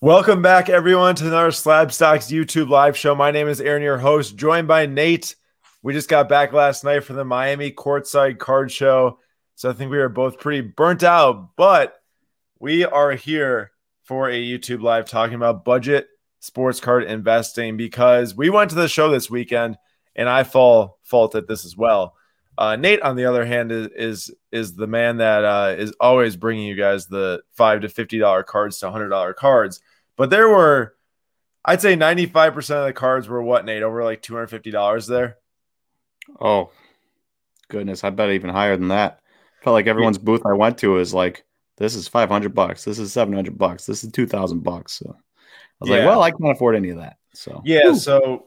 Welcome back, everyone, to another Slabstox YouTube live show. My name is Aaron, your host, joined by Nate. We just got back last night from the Miami courtside card show. So I think we are both pretty burnt out, but we are here for a YouTube live talking about budget sports card investing because we went to the show this weekend and I fall fault at this as well. Uh, Nate, on the other hand, is is, is the man that uh, is always bringing you guys the five to fifty dollar cards to hundred dollar cards. But there were, I'd say, ninety five percent of the cards were what Nate over like two hundred fifty dollars there. Oh, goodness! I bet even higher than that. Felt like everyone's booth I went to is like, this is five hundred bucks, this is seven hundred bucks, this is two thousand bucks. So I was yeah. like, well, I can't afford any of that. So yeah, so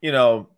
you know,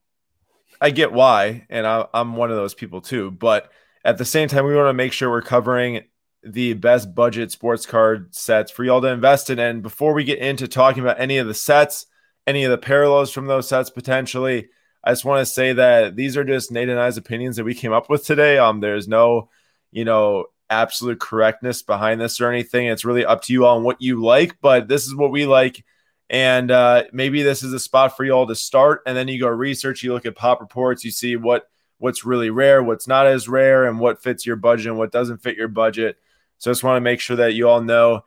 I get why, and I, I'm one of those people too. But at the same time, we want to make sure we're covering the best budget sports card sets for y'all to invest in. And before we get into talking about any of the sets, any of the parallels from those sets potentially, I just want to say that these are just Nate and I's opinions that we came up with today. Um, there's no, you know, absolute correctness behind this or anything. It's really up to you on what you like, but this is what we like. And uh, maybe this is a spot for you all to start. And then you go research, you look at pop reports, you see what what's really rare, what's not as rare, and what fits your budget and what doesn't fit your budget. So I just want to make sure that you all know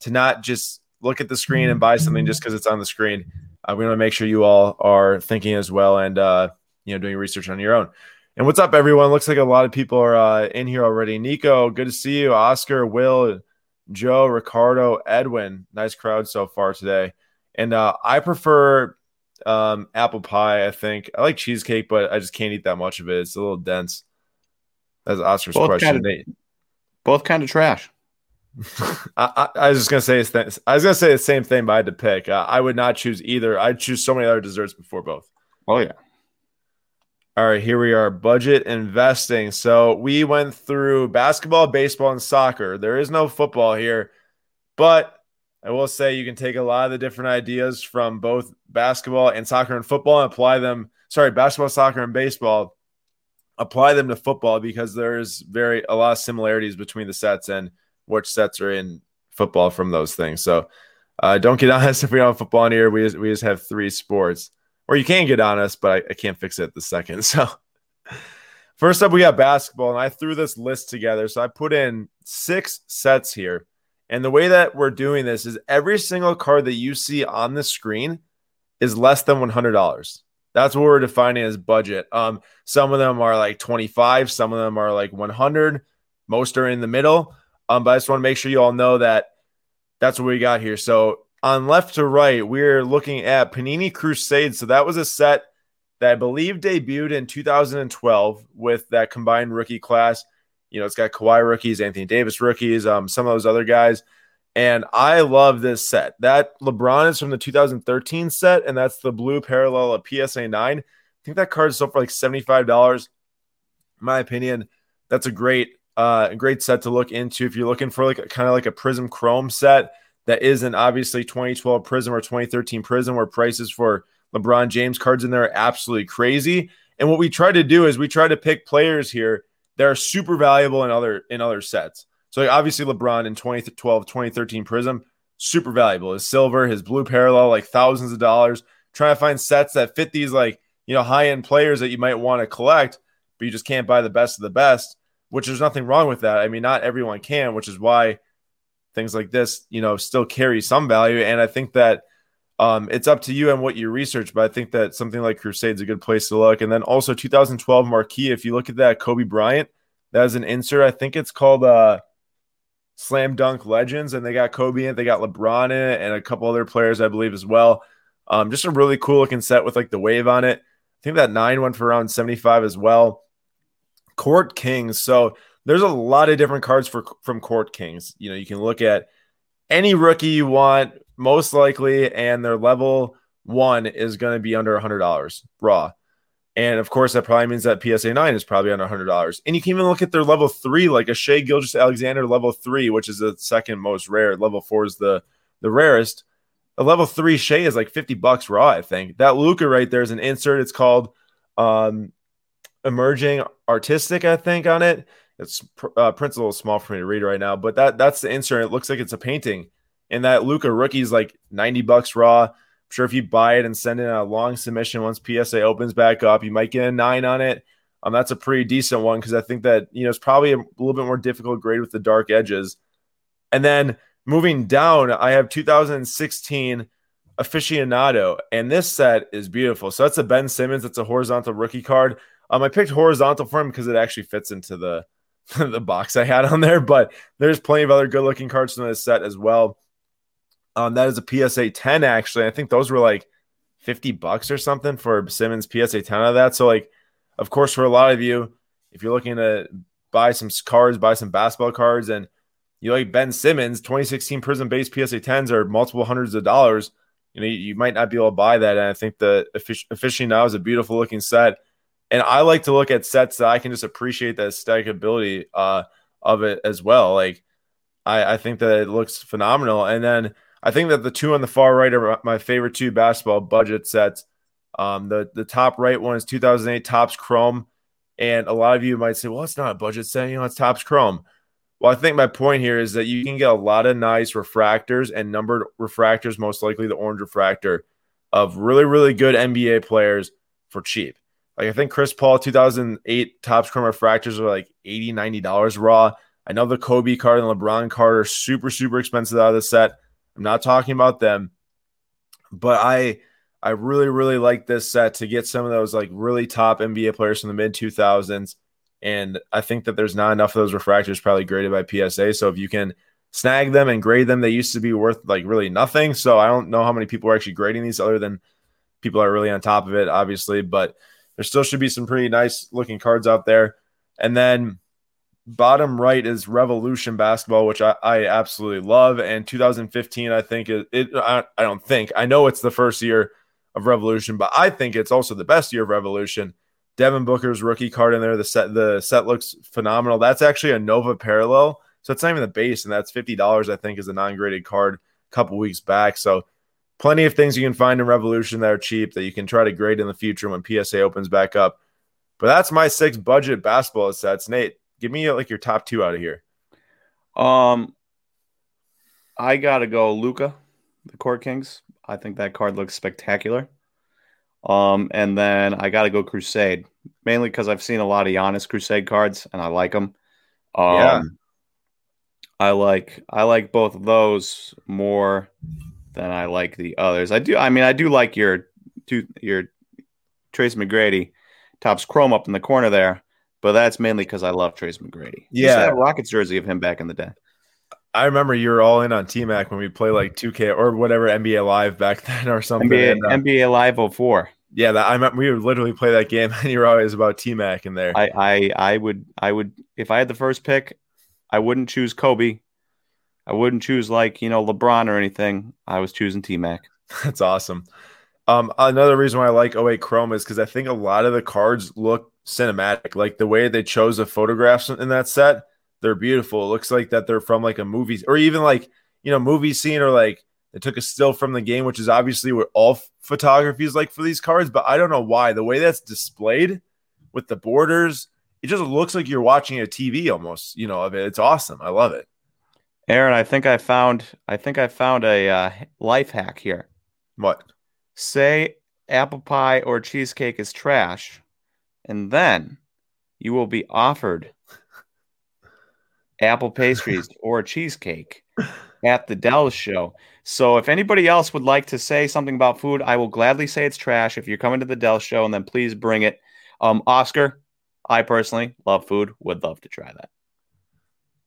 to not just look at the screen and buy something just because it's on the screen. Uh, we want to make sure you all are thinking as well and uh, you know doing research on your own. And what's up, everyone? Looks like a lot of people are uh, in here already. Nico, good to see you. Oscar, Will, Joe, Ricardo, Edwin. Nice crowd so far today. And uh, I prefer um, apple pie. I think I like cheesecake, but I just can't eat that much of it. It's a little dense. That's Oscar's both question. Kind of, both kind of trash. I, I, I, was just gonna say I was gonna say the same thing, but I had to pick. Uh, I would not choose either. I'd choose so many other desserts before both. Oh yeah. All right, here we are. Budget investing. So we went through basketball, baseball, and soccer. There is no football here, but I will say you can take a lot of the different ideas from both basketball and soccer and football and apply them. Sorry, basketball, soccer, and baseball. Apply them to football because there's very a lot of similarities between the sets and which sets are in football from those things. So uh, don't get on us if we don't have football in here. We just, we just have three sports, or you can get on us, but I, I can't fix it at the second. So first up, we got basketball, and I threw this list together. So I put in six sets here and the way that we're doing this is every single card that you see on the screen is less than $100. That's what we're defining as budget. Um, some of them are like 25, some of them are like 100, most are in the middle. Um, but I just want to make sure you all know that that's what we got here. So on left to right, we're looking at Panini Crusade. So that was a set that I believe debuted in 2012 with that combined rookie class. You know, it's got Kawhi rookies, Anthony Davis rookies, um, some of those other guys. And I love this set. That LeBron is from the 2013 set, and that's the blue parallel of PSA 9. I think that card is sold for like $75. In my opinion, that's a great uh great set to look into if you're looking for like kind of like a Prizm Chrome set that isn't obviously 2012 Prizm or 2013 Prizm where prices for LeBron James cards in there are absolutely crazy. And what we try to do is we try to pick players here that are super valuable in other in other sets. So obviously LeBron in 2012, 2013 Prizm, super valuable. His silver, his blue parallel, like thousands of dollars. Trying to find sets that fit these like you know high end players that you might want to collect, but you just can't buy the best of the best. Which there's nothing wrong with that. I mean, not everyone can, which is why things like this, you know, still carry some value. And I think that um, it's up to you and what you research, but I think that something like Crusade's a good place to look. And then also 2012 marquee, if you look at that Kobe Bryant, that is an insert. I think it's called uh, Slam Dunk Legends, and they got Kobe in it, they got LeBron in it, and a couple other players, I believe, as well. Um, just a really cool looking set with like the wave on it. I think that nine went for around 75 as well. Court Kings. So there's a lot of different cards for from Court Kings. You know, you can look at any rookie you want, most likely, and their level one is going to be under $100 raw. And of course, that probably means that PSA 9 is probably under $100. And you can even look at their level three, like a Shai Gilgeous-Alexander level three, which is the second most rare. Level four is the, the rarest. A level three Shai is like 50 bucks raw, I think. That Luka right there is an insert. It's called um, Emerging Artistic, I think, on it. It's uh, print's a little small for me to read right now, but that that's the insert. It looks like it's a painting, And that Luka rookie is like 90 bucks raw. Sure if you buy it and send in a long submission once PSA opens back up, you might get a nine on it. Um, that's a pretty decent one because I think that you know it's probably a little bit more difficult grade with the dark edges. And then moving down, I have 2016 aficionado, and this set is beautiful. So that's a Ben Simmons. That's a horizontal rookie card. Um, I picked horizontal for him because it actually fits into the the box I had on there. But there's plenty of other good looking cards in this set as well. Um, that is a PSA 10 actually. I think those were like 50 bucks or something for Simmons PSA 10 of that. So like, of course, for a lot of you, if you're looking to buy some cards, buy some basketball cards, and you like Ben Simmons, 2016 Prizm base PSA 10s are multiple hundreds of dollars you know, you might not be able to buy that. And I think the Aficionado is a beautiful looking set. And I like to look at sets that I can just appreciate the aesthetic ability uh, of it as well. Like, I, I think that it looks phenomenal. And then I think that the two on the far right are my favorite two basketball budget sets. Um, the the top right one is 2008 Topps Chrome, and a lot of you might say, "Well, it's not a budget set, you know, it's Topps Chrome." Well, I think my point here is that you can get a lot of nice refractors and numbered refractors, most likely the orange refractor, of really, really good NBA players for cheap. Like I think Chris Paul 2008 Topps Chrome refractors are like 80 $90 raw. I know the Kobe card and LeBron card are super, super expensive out of the set. I'm not talking about them, but I I really, really like this set to get some of those like really top NBA players from the mid 2000s and I think that there's not enough of those refractors probably graded by PSA. So if you can snag them and grade them, they used to be worth like really nothing. So I don't know how many people are actually grading these other than people are really on top of it, obviously. But there still should be some pretty nice looking cards out there. And then bottom right is Revolution basketball, which I, I absolutely love. And 2015, I think it, it I, I don't think I know it's the first year of Revolution, but I think it's also the best year of Revolution Devin Booker's rookie card in there. The set the set looks phenomenal. That's actually a Nova parallel, so it's not even the base, and that's fifty dollars. I think is a non-graded card a couple weeks back. So plenty of things you can find in Revolution that are cheap that you can try to grade in the future when PSA opens back up. But that's my six budget basketball sets. Nate, give me like your top two out of here. Um, I gotta go Luka, the Court Kings. I think that card looks spectacular. Um, and then I got to go Crusade, mainly because I've seen a lot of Giannis Crusade cards and I like them. Um, yeah. I like I like both of those more than I like the others. I do. I mean, I do like your two your Tracy McGrady Topps Chrome up in the corner there, but that's mainly because I love Tracy McGrady. Yeah, Rockets jersey of him back in the day. I remember you were all in on T Mac when we play like 2K or whatever NBA Live back then or something. NBA, and, uh, NBA Live 04 yeah, that, I we would literally play that game, and you're always about T Mac in there. I, I, I would, I would, if I had the first pick, I wouldn't choose Kobe. I wouldn't choose like you know LeBron or anything. I was choosing T Mac. That's awesome. Um, another reason why I like 08 Chrome is because I think a lot of the cards look cinematic. Like the way they chose the photographs in that set, they're beautiful. It looks like that they're from like a movie or even like you know movie scene or like they took a still from the game, which is obviously what all photography is like for these cards. But I don't know why the way that's displayed with the borders, it just looks like you're watching a TV almost. You know, of it. It's awesome. I love it. Aaron, I think I found. I think I found a uh, life hack here. What? Say apple pie or cheesecake is trash, and then you will be offered apple pastries or cheesecake at the Dell show. So if anybody else would like to say something about food, I will gladly say it's trash. If you're coming to the Dell show, and then please bring it. Um, Oscar, I personally love food. Would love to try that.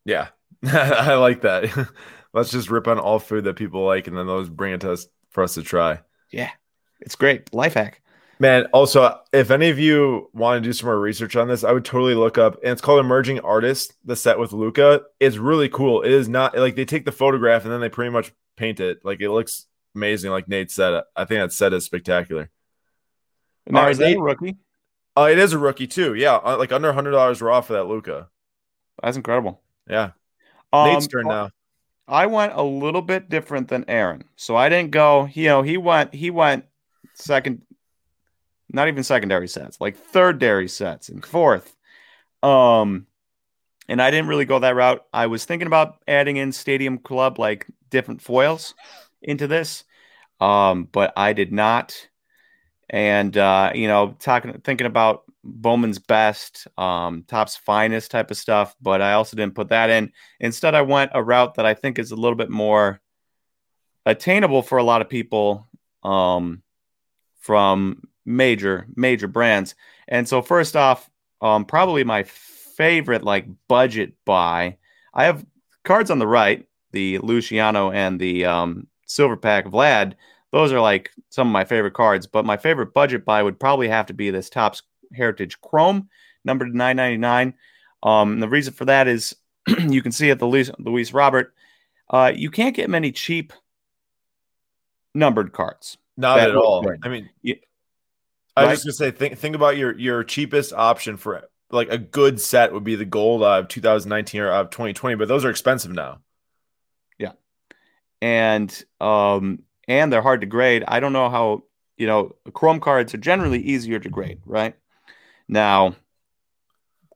Yeah, I like that. Let's just rip on all food that people like, and then those bring it to us for us to try. Yeah, it's great. Life hack. Man, also, if any of you want to do some more research on this, I would totally look up. And it's called Emerging Artist, the set with Luka. It's really cool. It is not like they take the photograph and then they pretty much paint it. Like it looks amazing, like Nate said. I think that set is spectacular. Now, is that a rookie? Uh, it is a rookie too. Yeah, uh, like under hundred dollars raw for that Luka. That's incredible. Yeah. Um, Nate's turn now. I went a little bit different than Aaron, so I didn't go. You know, he went. He went second, not even secondary sets, like third dairy sets and fourth. Um, and I didn't really go that route. I was thinking about adding in Stadium Club, like different foils into this, um, but I did not. And uh, you know, talking, thinking about Bowman's best, um, Topps finest type of stuff, but I also didn't put that in. Instead, I went a route that I think is a little bit more attainable for a lot of people um, from major major brands. And so, first off, um, probably my favorite like budget buy. I have cards on the right, the Luciano and the um, Silver Pack Vlad. Those are like some of my favorite cards, but my favorite budget buy would probably have to be this Topps Heritage Chrome, numbered 999. Um, the reason for that is you can see at the Luis, Luis Robert, uh, you can't get many cheap numbered cards. Not at all. Good. I mean, yeah, I was just gonna say, think think about your your cheapest option for like a good set would be the gold of 2019 or of 2020, but those are expensive now. Yeah, and um and they're hard to grade. I don't know how you know chrome cards are generally easier to grade, right? Now,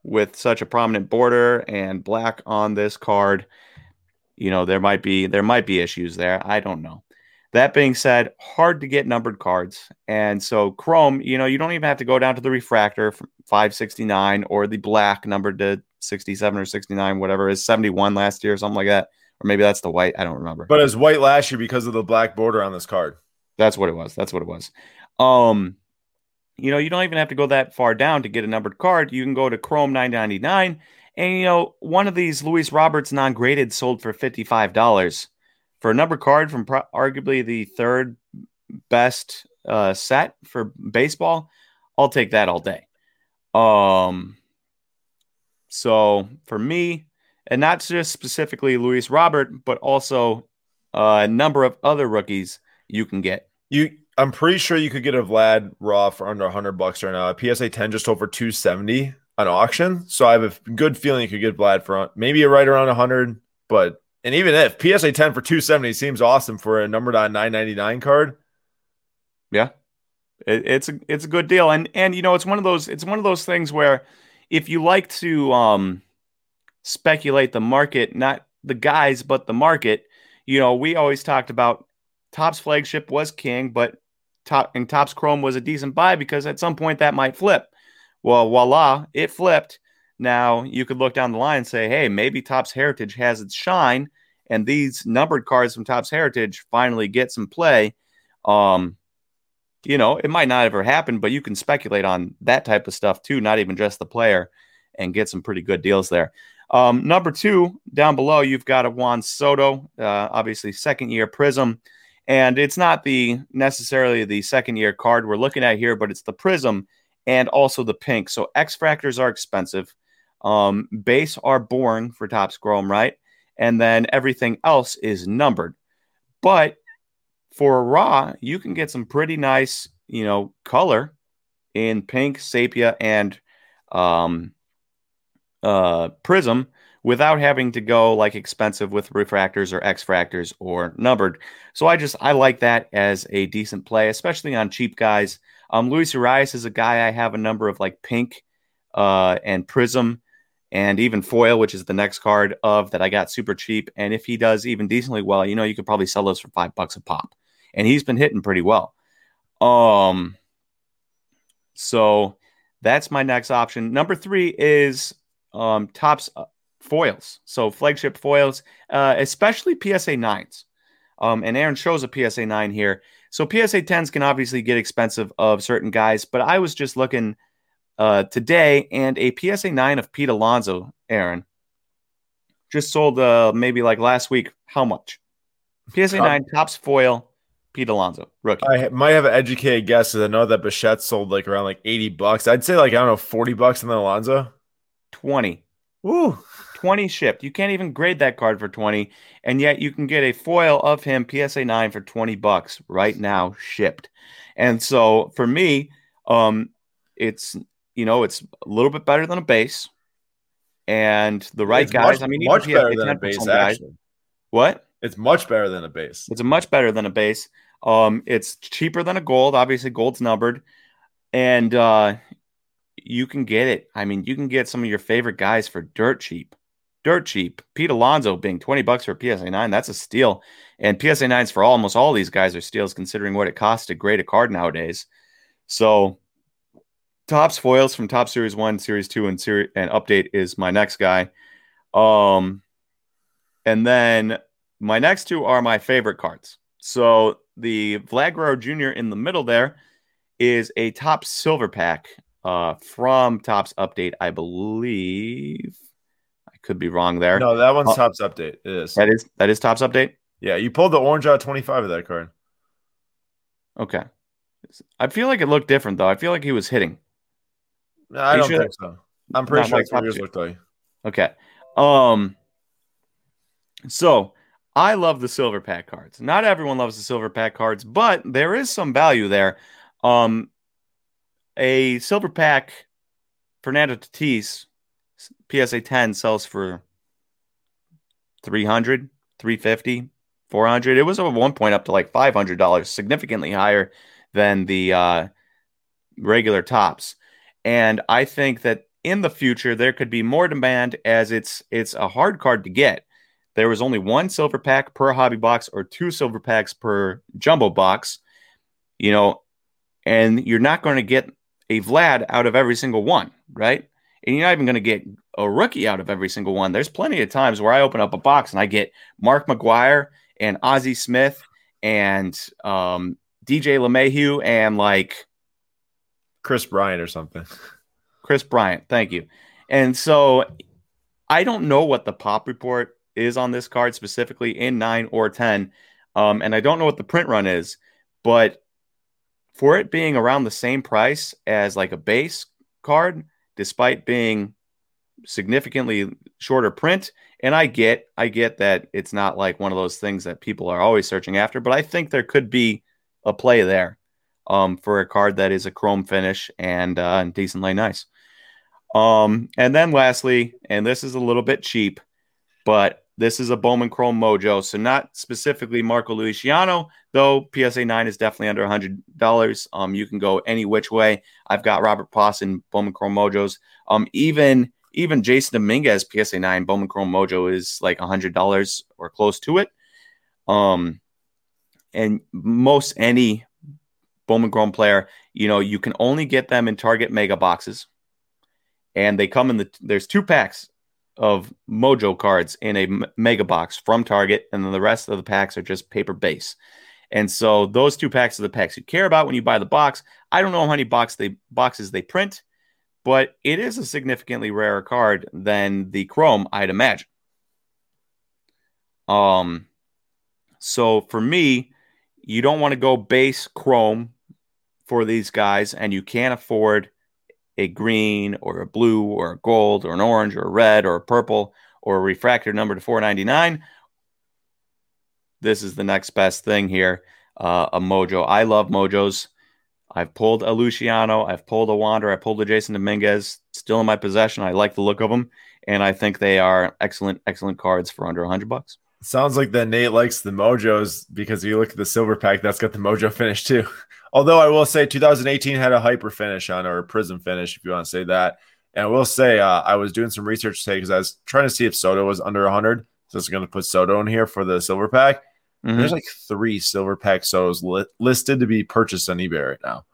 with such a prominent border and black on this card, you know there might be there might be issues there. I don't know. That being said, hard to get numbered cards. And so Chrome, you know, you don't even have to go down to the refractor from 569 or the black numbered to 67 or 69, whatever is 71 last year or something like that. Or maybe that's the white. I don't remember. But it's white last year because of the black border on this card. That's what it was. That's what it was. Um, you know, you don't even have to go that far down to get a numbered card. You can go to Chrome 999. And, you know, one of these Luis Roberts non graded sold for $55 for a number card from pro- arguably the third best uh, set for baseball, I'll take that all day. Um, so for me, and not just specifically Luis Robert, but also uh, a number of other rookies you can get. You, I'm pretty sure you could get a Vlad Raw for under 100 bucks right now. A PSA 10 just over 270 on auction. So I have a good feeling you could get Vlad for maybe right around 100, but and even if PSA 10 for 270 seems awesome for a numbered on 999 card. Yeah. It, it's a it's a good deal. And and you know, it's one of those it's one of those things where if you like to um speculate the market, not the guys, but the market, you know, we always talked about Topps flagship was king, but top and Topps Chrome was a decent buy because at some point that might flip. Well, voila, it flipped. Now you could look down the line and say, hey, maybe Topps Heritage has its shine, and these numbered cards from Topps Heritage finally get some play. Um, you know, it might not ever happen, but you can speculate on that type of stuff too, not even just the player, and get some pretty good deals there. Um, number two, down below, you've got a Juan Soto, uh, obviously second year Prism, and it's not the necessarily the second year card we're looking at here, but it's the Prism and also the pink. So X Fractors are expensive. Um, base are boring for Topps Chrome, right? And then everything else is numbered. But for raw, you can get some pretty nice, you know, color in pink, sepia, and um, uh, prism without having to go like expensive with refractors or X fractors or numbered. So I just I like that as a decent play, especially on cheap guys. Um, Luis Urias is a guy I have a number of like pink uh, and prism and even foil, which is the next card of that I got super cheap. And if he does even decently well, you know, you could probably sell those for five bucks a pop. And he's been hitting pretty well. Um, so that's my next option. Number three is um, Topps uh, foils. So flagship foils, uh, especially PSA nines. Um, and Aaron shows a PSA nine here. So PSA 10s can obviously get expensive of certain guys, but I was just looking uh, today, and a PSA 9 of Pete Alonso, Aaron. Just sold uh, maybe like last week. How much? PSA 9 Topps foil, Pete Alonso, rookie. I might have an educated guess because I know that Bichette sold like around like 80 bucks. I'd say like, I don't know, 40 bucks on the Alonso. 20. Ooh. 20 shipped. You can't even grade that card for 20, and yet you can get a foil of him PSA 9 for 20 bucks right now shipped. And so for me, um, it's you know, it's a little bit better than a base. And the right it's guys, much, I mean, much better than a base, guys, What? It's much better than a base. It's a much better than a base. Um, it's cheaper than a gold. Obviously, gold's numbered, and uh, you can get it. I mean, you can get some of your favorite guys for dirt cheap. dirt cheap. Pete Alonso being 20 bucks for a PSA 9, that's a steal. And PSA 9s for almost all these guys are steals considering what it costs to grade a card nowadays. So Topps foils from Topps Series 1, Series 2, and Series and update is my next guy. Um and then my next two are my favorite cards. So the Vlad Guerrero Jr. in the middle there is a Topps silver pack uh, from Topps Update, I believe. I could be wrong there. No, that one's uh, Topps Update. It is. That is that is Topps Update. Yeah, you pulled the orange out 25 of that card. Okay. I feel like it looked different though. I feel like he was hitting. No, I don't sure think so. I'm pretty sure that's what like. Okay. Um so I love the silver pack cards. Not everyone loves the silver pack cards, but there is some value there. Um, a silver pack Fernando Tatis PSA 10 sells for 300, 350, 400. It was at one point up to like $500, significantly higher than the uh, regular Topps. And I think that in the future there could be more demand as it's it's a hard card to get there was only one silver pack per hobby box or two silver packs per jumbo box, you know, and you're not going to get a Vlad out of every single one, right? And you're not even going to get a rookie out of every single one. There's plenty of times where I open up a box and I get Mark McGwire and Ozzie Smith and um, DJ LeMahieu and like Kris Bryant or something. Chris Bryant, thank you. And so I don't know what the pop report is on this card specifically in nine or 10. Um, and I don't know what the print run is, but for it being around the same price as like a base card, despite being significantly shorter print, and I get, I get that it's not like one of those things that people are always searching after, but I think there could be a play there um, for a card that is a chrome finish and, uh, and decently nice. Um, and then lastly, and this is a little bit cheap, but this is a Bowman Chrome Mojo, so not specifically Marco Luciano, though PSA 9 is definitely under $100. Um, you can go any which way. I've got Robert Puason Bowman Chrome Mojos. Um, even even Jasson Dominguez PSA 9 Bowman Chrome Mojo is like $100 or close to it. Um, and most any Bowman Chrome player, you know, you can only get them in Target mega boxes. And they come in the there's two packs of Mojo cards in a mega box from Target, and then the rest of the packs are just paper base. And so those two packs are the packs you care about when you buy the box. I don't know how many box they boxes they print, but it is a significantly rarer card than the Chrome, I'd imagine. Um, so for me, you don't want to go base Chrome for these guys, and you can't afford a green or a blue or a gold or an orange or a red or a purple or a refractor number to 499 this is the next best thing here uh, a mojo. I love mojos. I've pulled a luciano i've pulled a wander i pulled a Jasson dominguez still in my possession. I like the look of them and i think they are excellent excellent cards for under 100 bucks. Sounds like that nate likes the mojos because if you look at the silver pack that's got the mojo finish too Although I will say 2018 had a hyper finish on or a prism finish, if you want to say that. And I will say uh, I was doing some research today because I was trying to see if Soto was under 100. So it's going to put Soto in here for the silver pack. Mm-hmm. There's like three silver pack Sotos li- listed to be purchased on eBay right now.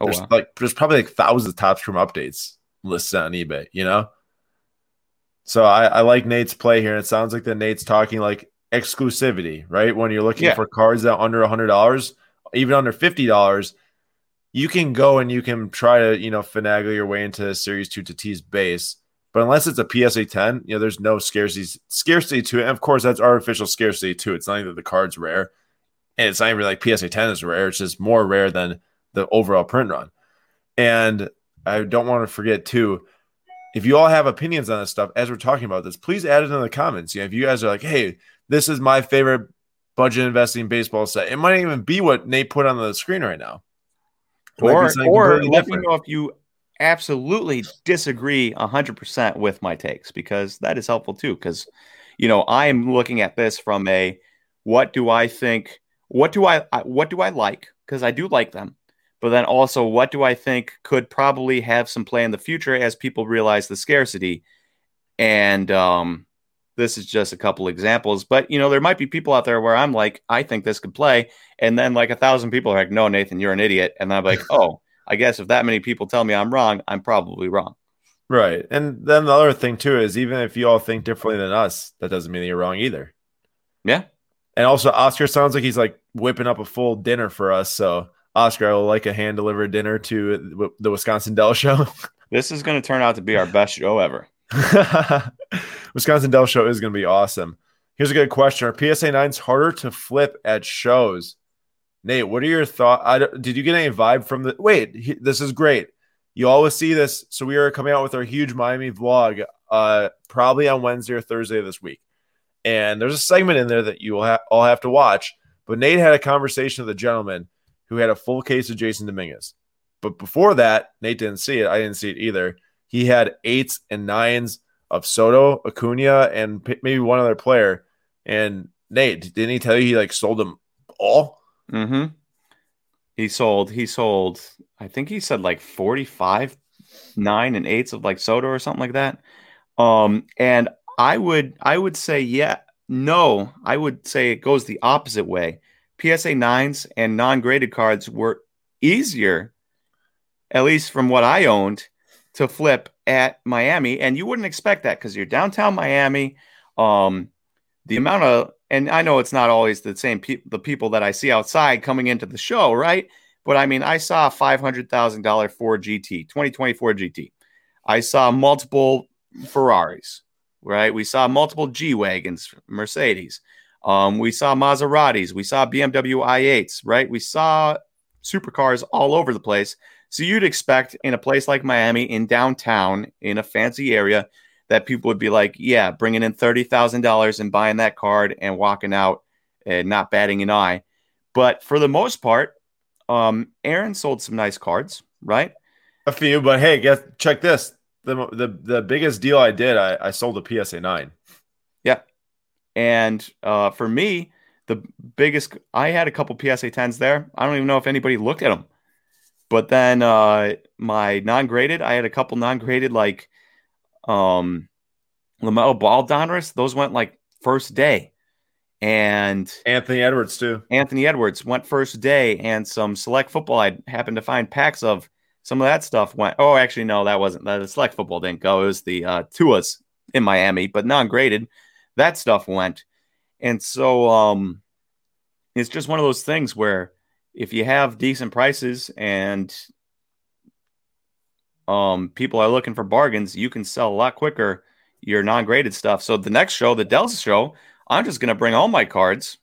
Oh, there's wow. like there's probably like thousands of Topps Chrome updates listed on eBay. You know. So I, I like Nate's play here, and it sounds like that Nate's talking like exclusivity, right? When you're looking yeah. for cards that under a hundred dollars, even under fifty dollars, you can go and you can try to you know finagle your way into Series Two Tatis base. But unless it's a PSA 10, you know, there's no scarcity scarcity to it. And of course, that's artificial scarcity too. It's not even that the card's rare, and it's not even like PSA 10 is rare. It's just more rare than the overall print run. And I don't want to forget too, if you all have opinions on this stuff as we're talking about this, please add it in the comments. You know, if you guys are like, hey, this is my favorite budget investing baseball set. It might even be what Nate put on the screen right now. It or or let me know if you absolutely disagree 100% with my takes because that is helpful too because you know I am looking at this from a what do I think what do I what do I like because I do like them but then also what do I think could probably have some play in the future as people realize the scarcity And um, this is just a couple examples, but you know, there might be people out there where I'm like, I think this could play, and then like a thousand people are like, no, Nathan, you're an idiot, and I'm like, oh, I guess if that many people tell me I'm wrong, I'm probably wrong. Right, and then the other thing too is even if you all think differently than us, that doesn't mean that you're wrong either. Yeah, and also Oscar sounds like he's like whipping up a full dinner for us, so. Oscar, I will like a hand delivered dinner to the Wisconsin Dell show. This is going to turn out to be our best show ever. Wisconsin Dell show is going to be awesome. Here's a good question: Are PSA nines harder to flip at shows? Nate, what are your thoughts? Did you get any vibe from the? Wait, he, this is great. You always see this. So we are coming out with our huge Miami vlog, uh, probably on Wednesday or Thursday this week. And there's a segment in there that you will ha- all have to watch. But Nate had a conversation with a gentleman who had a full case of Jasson Dominguez. But before that, Nate didn't see it. I didn't see it either. He had eights and nines of Soto, Acuna, and maybe one other player. And Nate, didn't he tell you he like sold them all? Mm-hmm. He sold, he sold, I think he said like 45, nine and eights of like Soto or something like that. Um, and I would I would say, yeah, no, I would say it goes the opposite way. PSA nines and non-graded cards were easier at least from what I owned, to flip at Miami. And you wouldn't expect that because you're downtown Miami. Um, the amount of, and I know it's not always the same people, the people that I see outside coming into the show, right? But I mean, I saw a $500,000 Ford GT, 2024 GT. I saw multiple Ferraris, right? We saw multiple G Wagons, Mercedes. Um, we saw Maseratis. We saw BMW i8s, right? We saw supercars all over the place. So you'd expect in a place like Miami, in downtown, in a fancy area, that people would be like, yeah, bringing in $30,000 and buying that card and walking out and not batting an eye. But for the most part, um, Aaron sold some nice cards, right? A few, but hey, guess check this. The the the biggest deal I did, I, I sold a PSA nine. Yeah. And uh, for me, the biggest I had a couple PSA tens there. I don't even know if anybody looked at them. But then uh, my non-graded, I had a couple non-graded like um LaMelo Ball Donruss. Those went like first day. And Anthony Edwards too. Anthony Edwards went first day, and some select football I happened to find packs of. Some of that stuff went. Oh, actually, no, that wasn't. The select football didn't go. It was the uh, Tuas in Miami, but non-graded. That stuff went, and so um, it's just one of those things where if you have decent prices and um, people are looking for bargains, you can sell a lot quicker your non-graded stuff. So the next show, the Delta show, I'm just going to bring all my cards.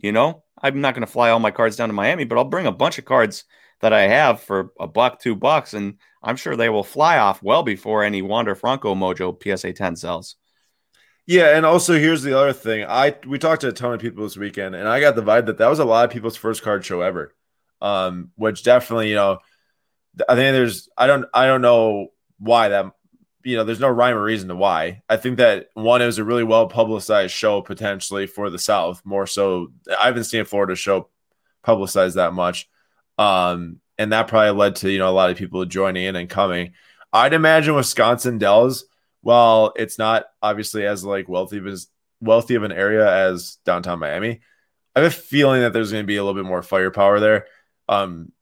You know, I'm not going to fly all my cards down to Miami, but I'll bring a bunch of cards that I have for a buck, two bucks, and I'm sure they will fly off well before any Wander Franco Mojo PSA 10 sells. Yeah, and also here's the other thing. I we talked to a ton of people this weekend, and I got the vibe that that was a lot of people's first card show ever. Um, which definitely, you know, I think there's I don't I don't know why that you know there's no rhyme or reason to why. I think that one it was a really well publicized show potentially for the South, more so. I haven't seen a Florida show publicized that much, um, and that probably led to you know a lot of people joining in and coming. I'd imagine Wisconsin Dells while it's not obviously as like wealthy as wealthy of an area as downtown Miami, I have a feeling that there's going to be a little bit more firepower there. Um,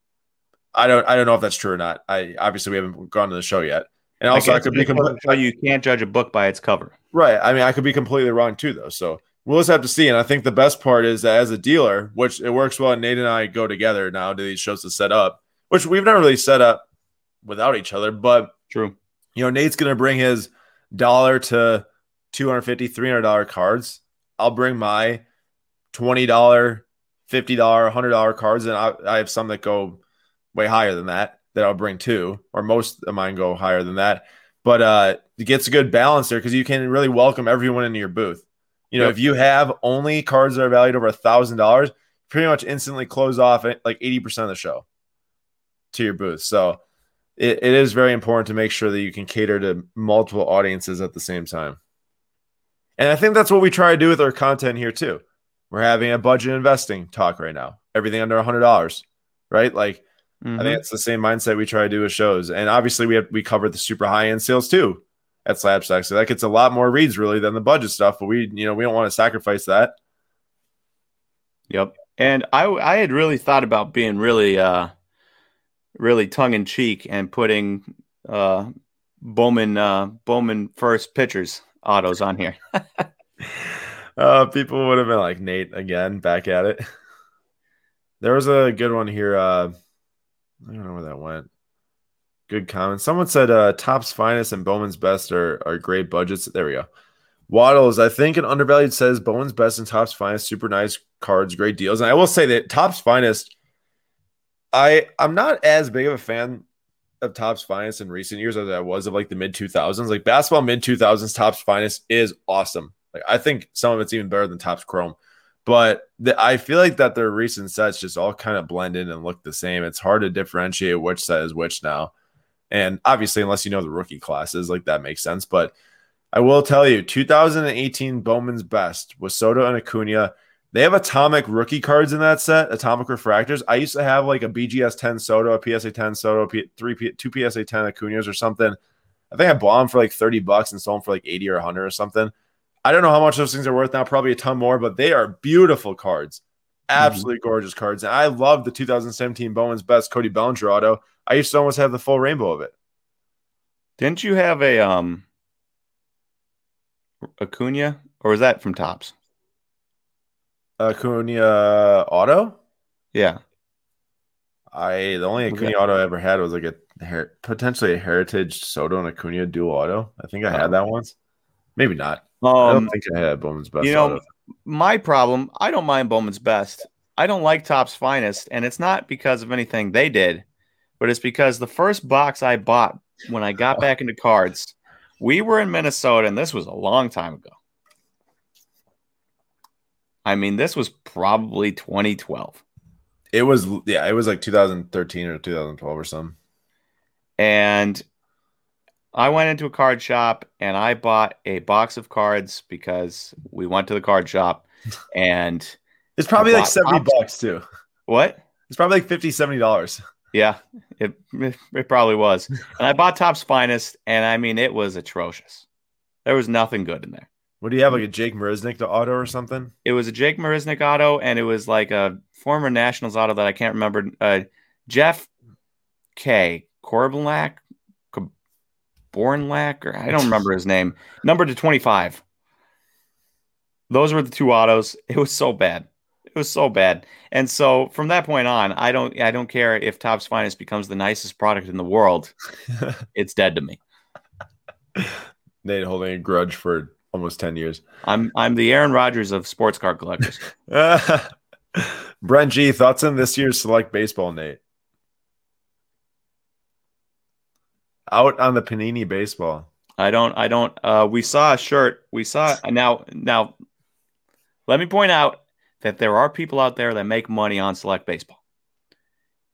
I don't I don't know if that's true or not. I obviously we haven't gone to the show yet, and also I, I could be completely you can't judge a book by its cover. Right. I mean, I could be completely wrong too, though. So we'll just have to see. And I think the best part is that as a dealer, which it works well, Nate and I go together now to these shows to set up, which we've never really set up without each other. But true. You know, Nate's going to bring his dollar to 250 300 cards i'll bring my $20 $50 $100 cards and I, I have some that go way higher than that that i'll bring too or most of mine go higher than that. But uh it gets a good balance there because you can really welcome everyone into your booth. You know yep. if you have only cards that are valued over a thousand dollars pretty much instantly close off like 80% of the show to your booth. So it, it is very important to make sure that you can cater to multiple audiences at the same time. And I think that's what we try to do with our content here too. We're having a budget investing talk right now. Everything under a hundred dollars, right? Like mm-hmm. I think mm-hmm. it's the same mindset we try to do with shows. And obviously we have we cover the super high end sales too at Slabstox. So that gets a lot more reads really than the budget stuff, but we you know we don't want to sacrifice that. Yep. And I I had really thought about being really uh really tongue in cheek and putting uh Bowman uh Bowman first pitchers autos on here. uh people would have been like Nate again back at it. There was a good one here. Uh I don't know where that went. Good comment. Someone said uh Topps finest and Bowman's best are, are great budgets. There we go. Waddles, I think an undervalued says Bowman's best and Topps finest, super nice cards, great deals. And I will say that Topps finest, I I'm not as big of a fan of Topps finest in recent years as I was of like the mid 2000s. Like basketball mid 2000s Topps finest is awesome. Like I think some of it's even better than Topps Chrome. But the, I feel like that their recent sets just all kind of blend in and look the same. It's hard to differentiate which set is which now. And obviously, unless you know the rookie classes, like that makes sense. But I will tell you, 2018 Bowman's best was Soto and Acuna. They have atomic rookie cards in that set, atomic refractors. I used to have like a BGS 10 Soto, a PSA 10 Soto, P- three P- two PSA 10 Acunas or something. I think I bought them for like 30 bucks and sold them for like 80 or 100 or something. I don't know how much those things are worth now, probably a ton more, but they are beautiful cards. Absolutely mm-hmm. gorgeous cards. And I love the 2017 Bowman's Best Cody Bellinger auto. I used to almost have the full rainbow of it. Didn't you have a um Acuna, or was that from Topps? Acuna auto. Yeah, I the only Acuna auto I ever had was like a her, potentially a Heritage Soto and Acuna dual auto. I think I had oh. that once. Maybe not. Um, I don't um, think I had Bowman's best. You know, auto. my problem. I don't mind Bowman's best. I don't like Topps finest, and it's not because of anything they did, but it's because the first box I bought when I got back into cards we were in Minnesota, and this was a long time ago. I mean, this was probably 2012. It was, yeah, it was like 2013 or 2012 or something. And I went into a card shop and I bought a box of cards because we went to the card shop and it's probably like 70 bucks too. What? It's probably like 50 $70. Yeah, it it probably was. And I bought Topps Finest, and I mean it was atrocious. There was nothing good in there. What do you have, like a Jake Marisnick auto or something? It was a Jake Marisnick auto, and it was like a former Nationals auto that I can't remember. Uh, Jeff K. Corblack, Bornlack, or I don't remember his name. Number to 25. Those were the two autos. It was so bad. It was so bad. And so from that point on, I don't I don't care if Topps Finest becomes the nicest product in the world. it's dead to me. Nate holding a grudge for almost 10 years. I'm I'm the Aaron Rodgers of sports car collectors. Brent G, thoughts on this year's select baseball, Nate? Out on the Panini baseball. I don't I don't uh we saw a shirt. We saw now now let me point out that there are people out there that make money on select baseball.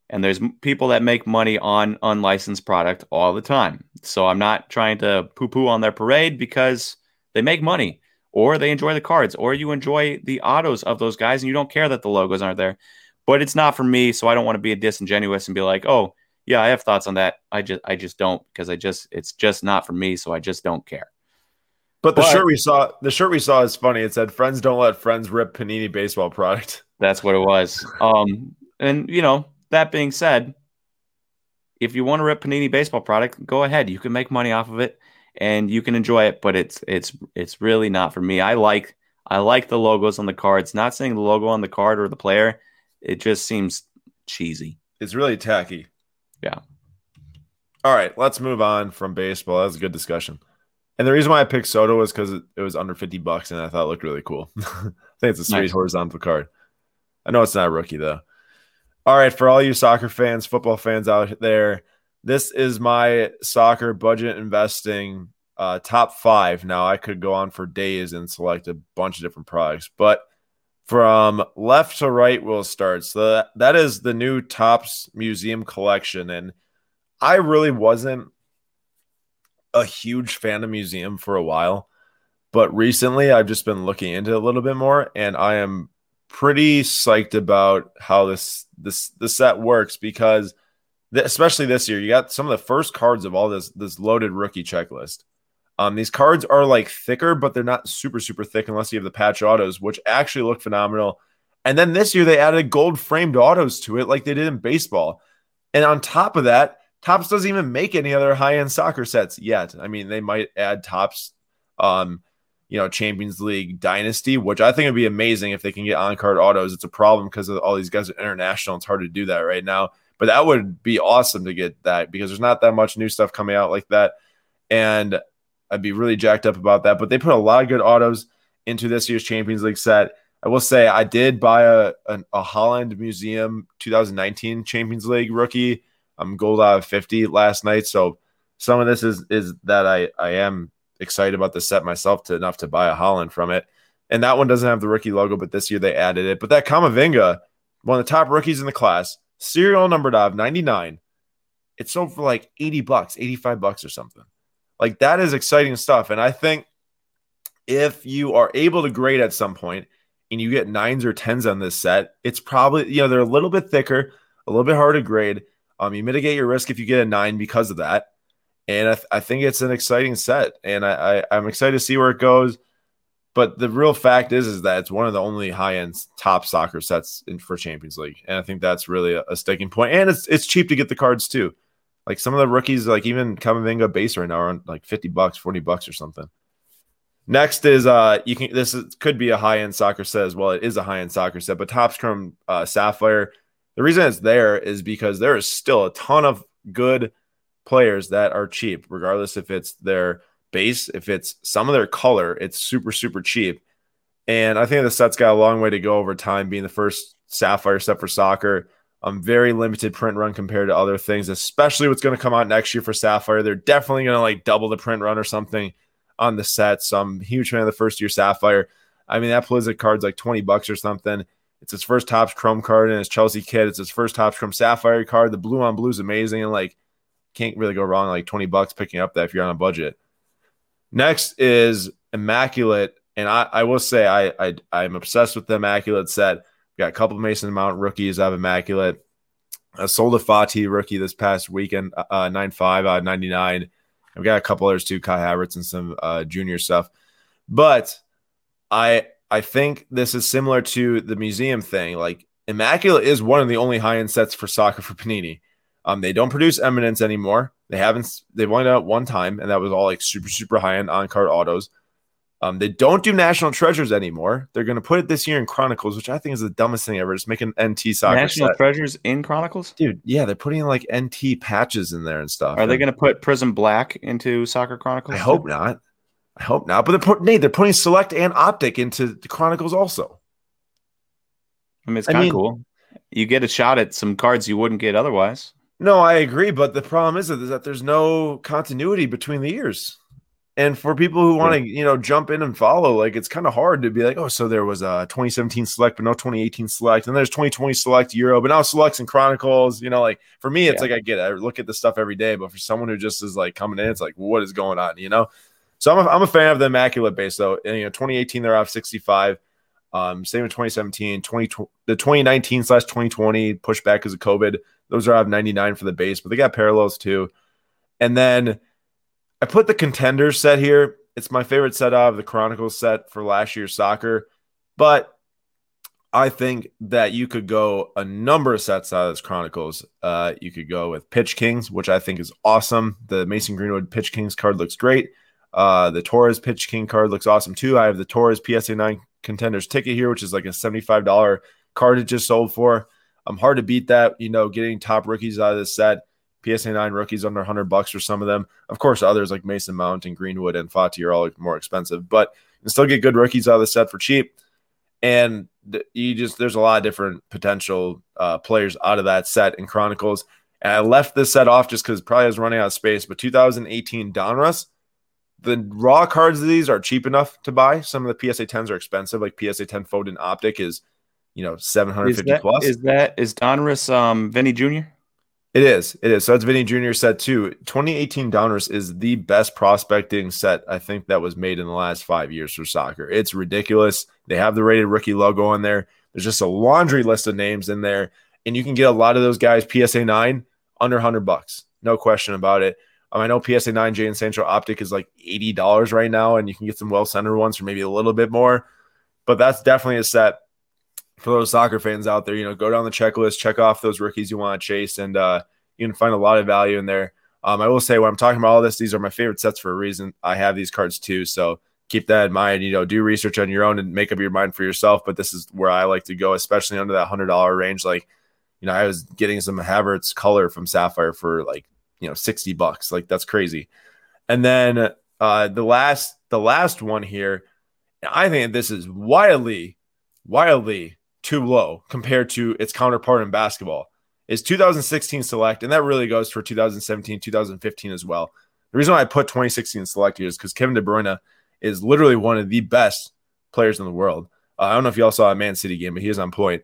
And there's people that make money on unlicensed product all the time. So I'm not trying to poo poo on their parade because they make money or they enjoy the cards or you enjoy the autos of those guys and you don't care that the logos aren't there. But it's not for me. So I don't want to be a disingenuous and be like, oh, yeah, I have thoughts on that. I just I just don't because I just it's just not for me. So I just don't care. But the but, shirt we saw, the shirt we saw is funny. It said, "Friends don't let friends rip Panini baseball product." That's what it was. Um, and you know, that being said, if you want to rip Panini baseball product, go ahead. You can make money off of it, and you can enjoy it. But it's it's it's really not for me. I like I like the logos on the cards. Not saying the logo on the card or the player. It just seems cheesy. It's really tacky. Yeah. All right, let's move on from baseball. That was a good discussion. And the reason why I picked Soto was because it, it, was under 50 bucks and I thought it looked really cool. I think it's a sweet nice. horizontal card. I know it's not a rookie though. All right, for all you soccer fans, football fans out there, this is my soccer budget investing uh, top five. Now I could go on for days and select a bunch of different products, but from left to right, we'll start. So that, that is the new Topps Museum collection, and I really wasn't a huge fan of museum for a while, but recently I've just been looking into it a little bit more, and I am pretty psyched about how this this the set works because especially this year you got some of the first cards of all this this loaded rookie checklist. Um, these cards are like thicker, but they're not super, super thick unless you have the patch autos, which actually look phenomenal. And then this year they added gold framed autos to it, like they did in baseball. And on top of that, Topps doesn't even make any other high end soccer sets yet. I mean, they might add Topps, um, you know, Champions League Dynasty, which I think would be amazing if they can get on card autos. It's a problem because all these guys are international. It's hard to do that right now. But that would be awesome to get that because there's not that much new stuff coming out like that. And I'd be really jacked up about that. But they put a lot of good autos into this year's Champions League set. I will say I did buy a, a, a Haaland Museum 2019 Champions League rookie. I'm gold out of 50 last night. So some of this is is that I I am excited about the set myself to enough to buy a Haaland from it. And that one doesn't have the rookie logo, but this year they added it. But that Kamavinga, one of the top rookies in the class, serial numbered of 99. It sold for like 80 bucks, 85 bucks or something. Like that is exciting stuff. And I think if you are able to grade at some point and you get nines or tens on this set, it's probably, you know, they're a little bit thicker, a little bit harder to grade. Um, you mitigate your risk if you get a nine because of that. And I, th- I think it's an exciting set. And I, I, I'm excited to see where it goes. But the real fact is, is that it's one of the only high end top soccer sets in, for Champions League, and I think that's really a, a sticking point. And it's it's cheap to get the cards too. Like some of the rookies, like even Kamavinga base right now are on like fifty bucks, forty bucks or something. Next is uh you can this is, could be a high end soccer set as well. It is a high end soccer set, but Topps Chrome uh, Sapphire. The reason it's there is because there is still a ton of good players that are cheap, regardless if it's their base. If it's some of their color, it's super, super cheap. And I think the set's got a long way to go over time, being the first Sapphire set for soccer. Um, very limited print run compared to other things, especially what's going to come out next year for Sapphire. They're definitely going to like double the print run or something on the set. So I'm huge fan of the first year Sapphire. I mean, that Pulisic card's like 20 bucks or something. It's his first Topps Chrome card and his Chelsea kid. It's his first Topps Chrome Sapphire card. The blue on blue is amazing and like can't really go wrong. Like 20 bucks picking up that if you're on a budget. Next is Immaculate, and I, I will say I, I I'm obsessed with the Immaculate set. Got a couple Mason Mount rookies of Immaculate. I sold a Fati rookie this past weekend, uh, uh 95 out of 99. I've got a couple others too, Kai Havertz and some uh, junior stuff. But I I think this is similar to the museum thing. Like Immaculate is one of the only high end sets for soccer for Panini. Um, they don't produce Eminence anymore. They haven't. They've only done it one time, and that was all like super super high end on card autos. Um, they don't do national treasures anymore. They're going to put it this year in Chronicles, which I think is the dumbest thing ever. Just make an NT soccer national set. treasures in Chronicles, dude. Yeah, they're putting like NT patches in there and stuff. Are and they going to put Prizm Black into Soccer Chronicles? I hope not. I hope not. But they're putting Nate, they're putting Select and Optic into the Chronicles also. I mean, it's kind of cool. You get a shot at some cards you wouldn't get otherwise. No, I agree, but the problem is that there's no continuity between the years. And for people who want to, you know, jump in and follow, like it's kind of hard to be like, oh, so there was a 2017 select, but no 2018 select, and there's 2020 select Euro, but now selects and Chronicles. You know, like for me, it's yeah. like I get, it. I look at the stuff every day, but for someone who just is like coming in, it's like, what is going on? You know. So I'm a, I'm a fan of the immaculate base though. And, you know, 2018 they're off 65. Um, same in 2017, 20, the 2019 slash 2020 pushback because of COVID. Those are out of 99 for the base, but they got parallels too. And then I put the contender set here. It's my favorite set out of the Chronicles set for last year's soccer, but I think that you could go a number of sets out of this Chronicles. Uh, you could go with Pitch Kings, which I think is awesome. The Mason Greenwood Pitch Kings card looks great. Uh, the Torres Pitch King card looks awesome too. I have the Torres PSA 9 contenders ticket here, which is like a $75 card it just sold for. I'm hard to beat that. You know, getting top rookies out of this set. PSA 9 rookies under 100 bucks for some of them. Of course, others like Mason Mount and Greenwood and Fati are all more expensive, but you can still get good rookies out of the set for cheap. And you just there's a lot of different potential uh, players out of that set in Chronicles. And I left this set off just because probably I was running out of space. But 2018 Donruss, the raw cards of these are cheap enough to buy. Some of the PSA 10s are expensive, like PSA 10 Foden Optic is you know, 750 is that, plus. Is that is Donruss um Vinny Jr.? It is. It is. So it's Vinny Jr. set too. 2018 Donruss is the best prospecting set I think that was made in the last five years for soccer. It's ridiculous. They have the rated rookie logo on there. There's just a laundry list of names in there, and you can get a lot of those guys PSA nine under 100 bucks. No question about it. Um, I know PSA 9 and Sancho Optic is like $80 right now, and you can get some well centered ones for maybe a little bit more. But that's definitely a set for those soccer fans out there. You know, go down the checklist, check off those rookies you want to chase, and uh, you can find a lot of value in there. Um, I will say when I'm talking about all this, these are my favorite sets for a reason. I have these cards too, so keep that in mind. You know, do research on your own and make up your mind for yourself. But this is where I like to go, especially under that hundred dollar range. Like, you know, I was getting some Havertz color from Sapphire for like you know 60 bucks like that's crazy and then uh the last the last one here i think this is wildly wildly too low compared to its counterpart in basketball is 2016 select and that really goes for 2017 2015 as well the reason why i put 2016 select here is because kevin de bruyne is literally one of the best players in the world uh, i don't know if y'all saw a man city game but he is on point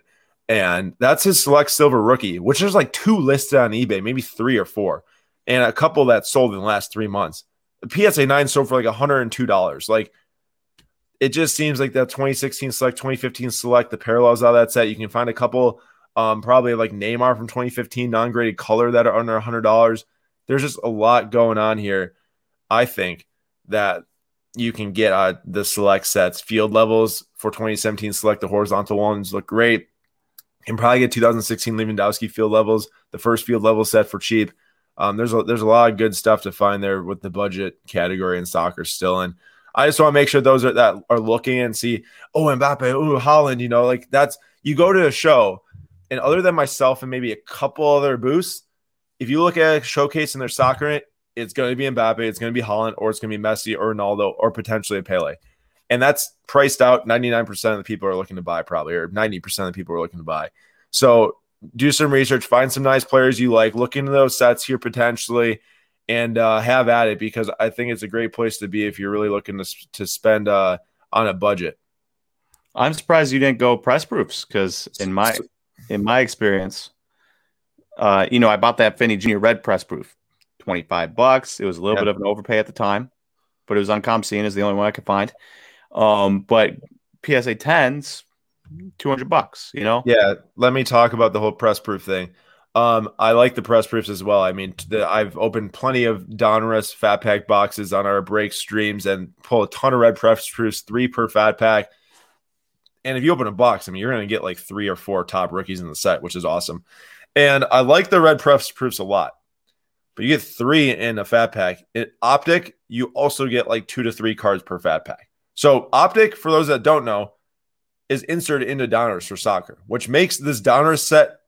and that's his select silver rookie which there's like two listed on ebay maybe three or four and a couple that sold in the last three months. The PSA 9 sold for like $102. Like it just seems like that 2016 select, 2015 select, the parallels out of that set. You can find a couple, um, probably like Neymar from 2015, non graded color that are under $100. There's just a lot going on here. I think that you can get uh, the select sets, field levels for 2017 select, the horizontal ones look great. Can probably get 2016 Lewandowski field levels, the first field level set for cheap. Um, there's a, there's a lot of good stuff to find there with the budget category in soccer still. And I just want to make sure those are, that are looking and see, oh, Mbappe, oh, Haaland, you know, like that's you go to a show, and other than myself and maybe a couple other booths, if you look at a showcase in their soccer, it's going to be Mbappe, it's going to be Haaland, or it's going to be Messi or Ronaldo, or potentially a Pele. And that's priced out. 99% of the people are looking to buy, probably, or 90% of the people are looking to buy. So do some research, find some nice players you like, look into those sets here potentially, and uh, have at it because I think it's a great place to be if you're really looking to, to spend uh, on a budget. I'm surprised you didn't go press proofs because in my in my experience, uh, you know, I bought that Vinny Junior Red press proof, twenty five bucks. It was a little bit of an overpay at the time, but it was on ComScene is the only one I could find. Um, but PSA tens 200 bucks, you know? Yeah. Let me talk about the whole press proof thing. Um, I like the press proofs as well. I mean, the, I've opened plenty of Donruss fat pack boxes on our break streams and pull a ton of red press proofs, three per fat pack. And if you open a box, I mean, you're going to get like three or four top rookies in the set, which is awesome. And I like the red press proofs a lot, but you get three in a fat pack. In Optic, you also get like two to three cards per fat pack. So, Optic, for those that don't know, is inserted into Donruss for soccer, which makes this Donruss set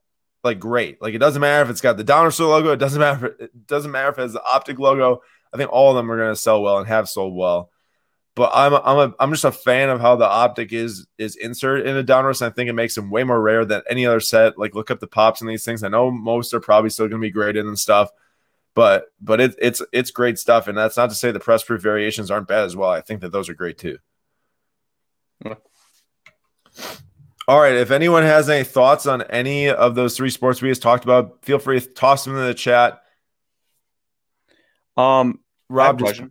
like great. Like it doesn't matter if it's got the Donruss logo, it doesn't matter if it, it doesn't matter if it has the optic logo. I think all of them are going to sell well and have sold well. But I'm a, I'm a, I'm just a fan of how the optic is is inserted into Donruss. I think it makes them way more rare than any other set. Like look up the pops and these things. I know most are probably still going to be graded and stuff, but but it, it's it's great stuff. And that's not to say the press proof variations aren't bad as well. I think that those are great too. All right. If anyone has any thoughts on any of those three sports we just talked about, feel free to toss them in the chat. Um, Rob, just,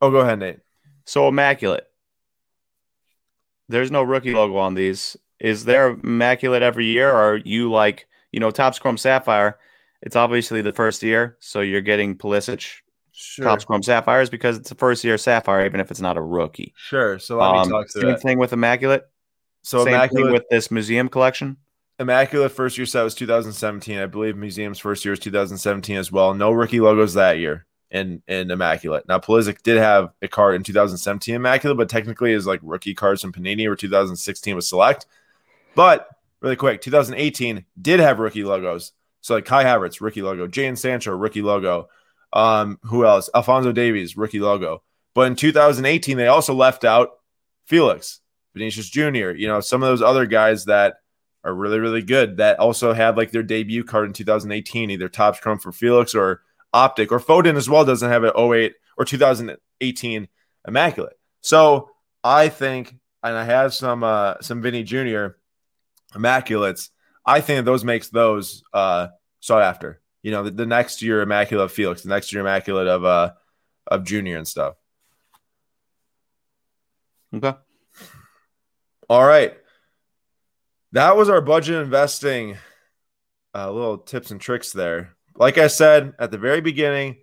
oh, go ahead, Nate. So immaculate. There's no rookie logo on these. Is there immaculate every year, or are you like you know Topps Chrome Sapphire? It's obviously the first year, so you're getting Pulisic sure. Topps Chrome Sapphires because it's a first year Sapphire, even if it's not a rookie. Sure. So let me um, talk through same thing with immaculate. So Same Immaculate with this museum collection. Immaculate first year set was 2017. I believe Museum's first year was 2017 as well. No rookie logos that year in in Immaculate. Now Pulisic did have a card in 2017 Immaculate, but technically is like rookie cards from Panini or 2016 was Select. But really quick, 2018 did have rookie logos. So like Kai Havertz, rookie logo. Jadon Sancho, rookie logo. Um, who else? Alfonso Davies, rookie logo. But in 2018, they also left out Felix, Vinicius Jr., you know, some of those other guys that are really, really good that also had like their debut card in 2018, either Topps Chrome for Felix or Optic, or Foden as well doesn't have an 08 or 2018 Immaculate. So I think, and I have some uh some Vinny Jr. Immaculates. I think those makes those uh sought after. You know, the, the next year Immaculate of Felix, the next year Immaculate of uh of Junior and stuff. Okay. All right. That was our budget investing uh, little tips and tricks there. Like I said at the very beginning,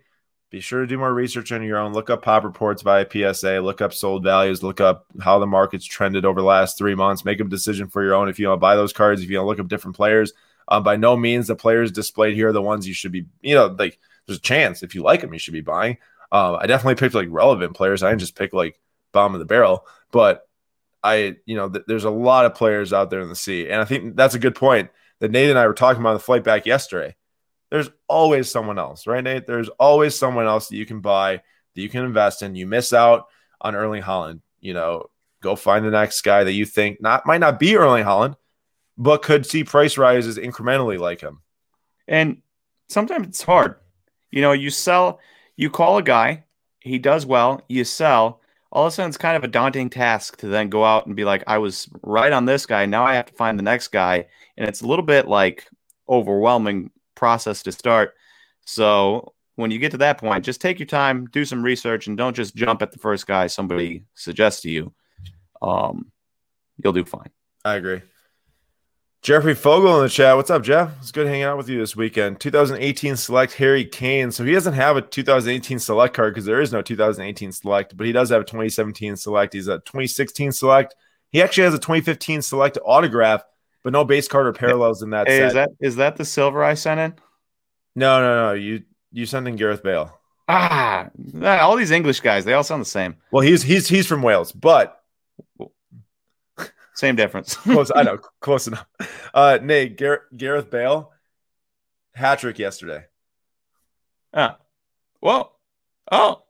be sure to do more research on your own. Look up pop reports via PSA, look up sold values, look up how the market's trended over the last three months. Make a decision for your own if you want to buy those cards, if you want to look up different players. Um, by no means the players displayed here are the ones you should be, you know, like there's a chance if you like them, you should be buying. Um, I definitely picked like relevant players. I didn't just pick like bomb of the barrel, but I, you know, th- there's a lot of players out there in the sea. And I think that's a good point that Nate and I were talking about on the flight back yesterday there's always someone else, right, Nate? There's always someone else that you can buy, that you can invest in. You miss out on Erling Haaland, You know, go find the next guy that you think not might not be Erling Haaland, but could see price rises incrementally like him. And sometimes it's hard. You know, you sell, you call a guy, he does well, you sell. All of a sudden, it's kind of a daunting task to then go out and be like, I was right on this guy. Now I have to find the next guy. And it's a little bit like overwhelming process to start. So when you get to that point, just take your time, do some research, and don't just jump at the first guy somebody suggests to you. Um, you'll do fine. I agree. Jeffrey Fogel in the chat. What's up, Jeff? It's good hanging out with you this weekend. 2018 select Harry Kane. So he doesn't have a 2018 select card because there is no 2018 select, but he does have a 2017 select. He's a 2016 select. He actually has a 2015 select autograph but no base card or parallels in that. Hey, set. is that is that the silver I sent in? No, no, no. You you sent in Gareth Bale. Ah, all these English guys, they all sound the same. Well, he's he's he's from Wales, but same difference. close, I know, close enough. Uh, Nate Gar- Gareth Bale, hat trick yesterday. Ah, well, oh,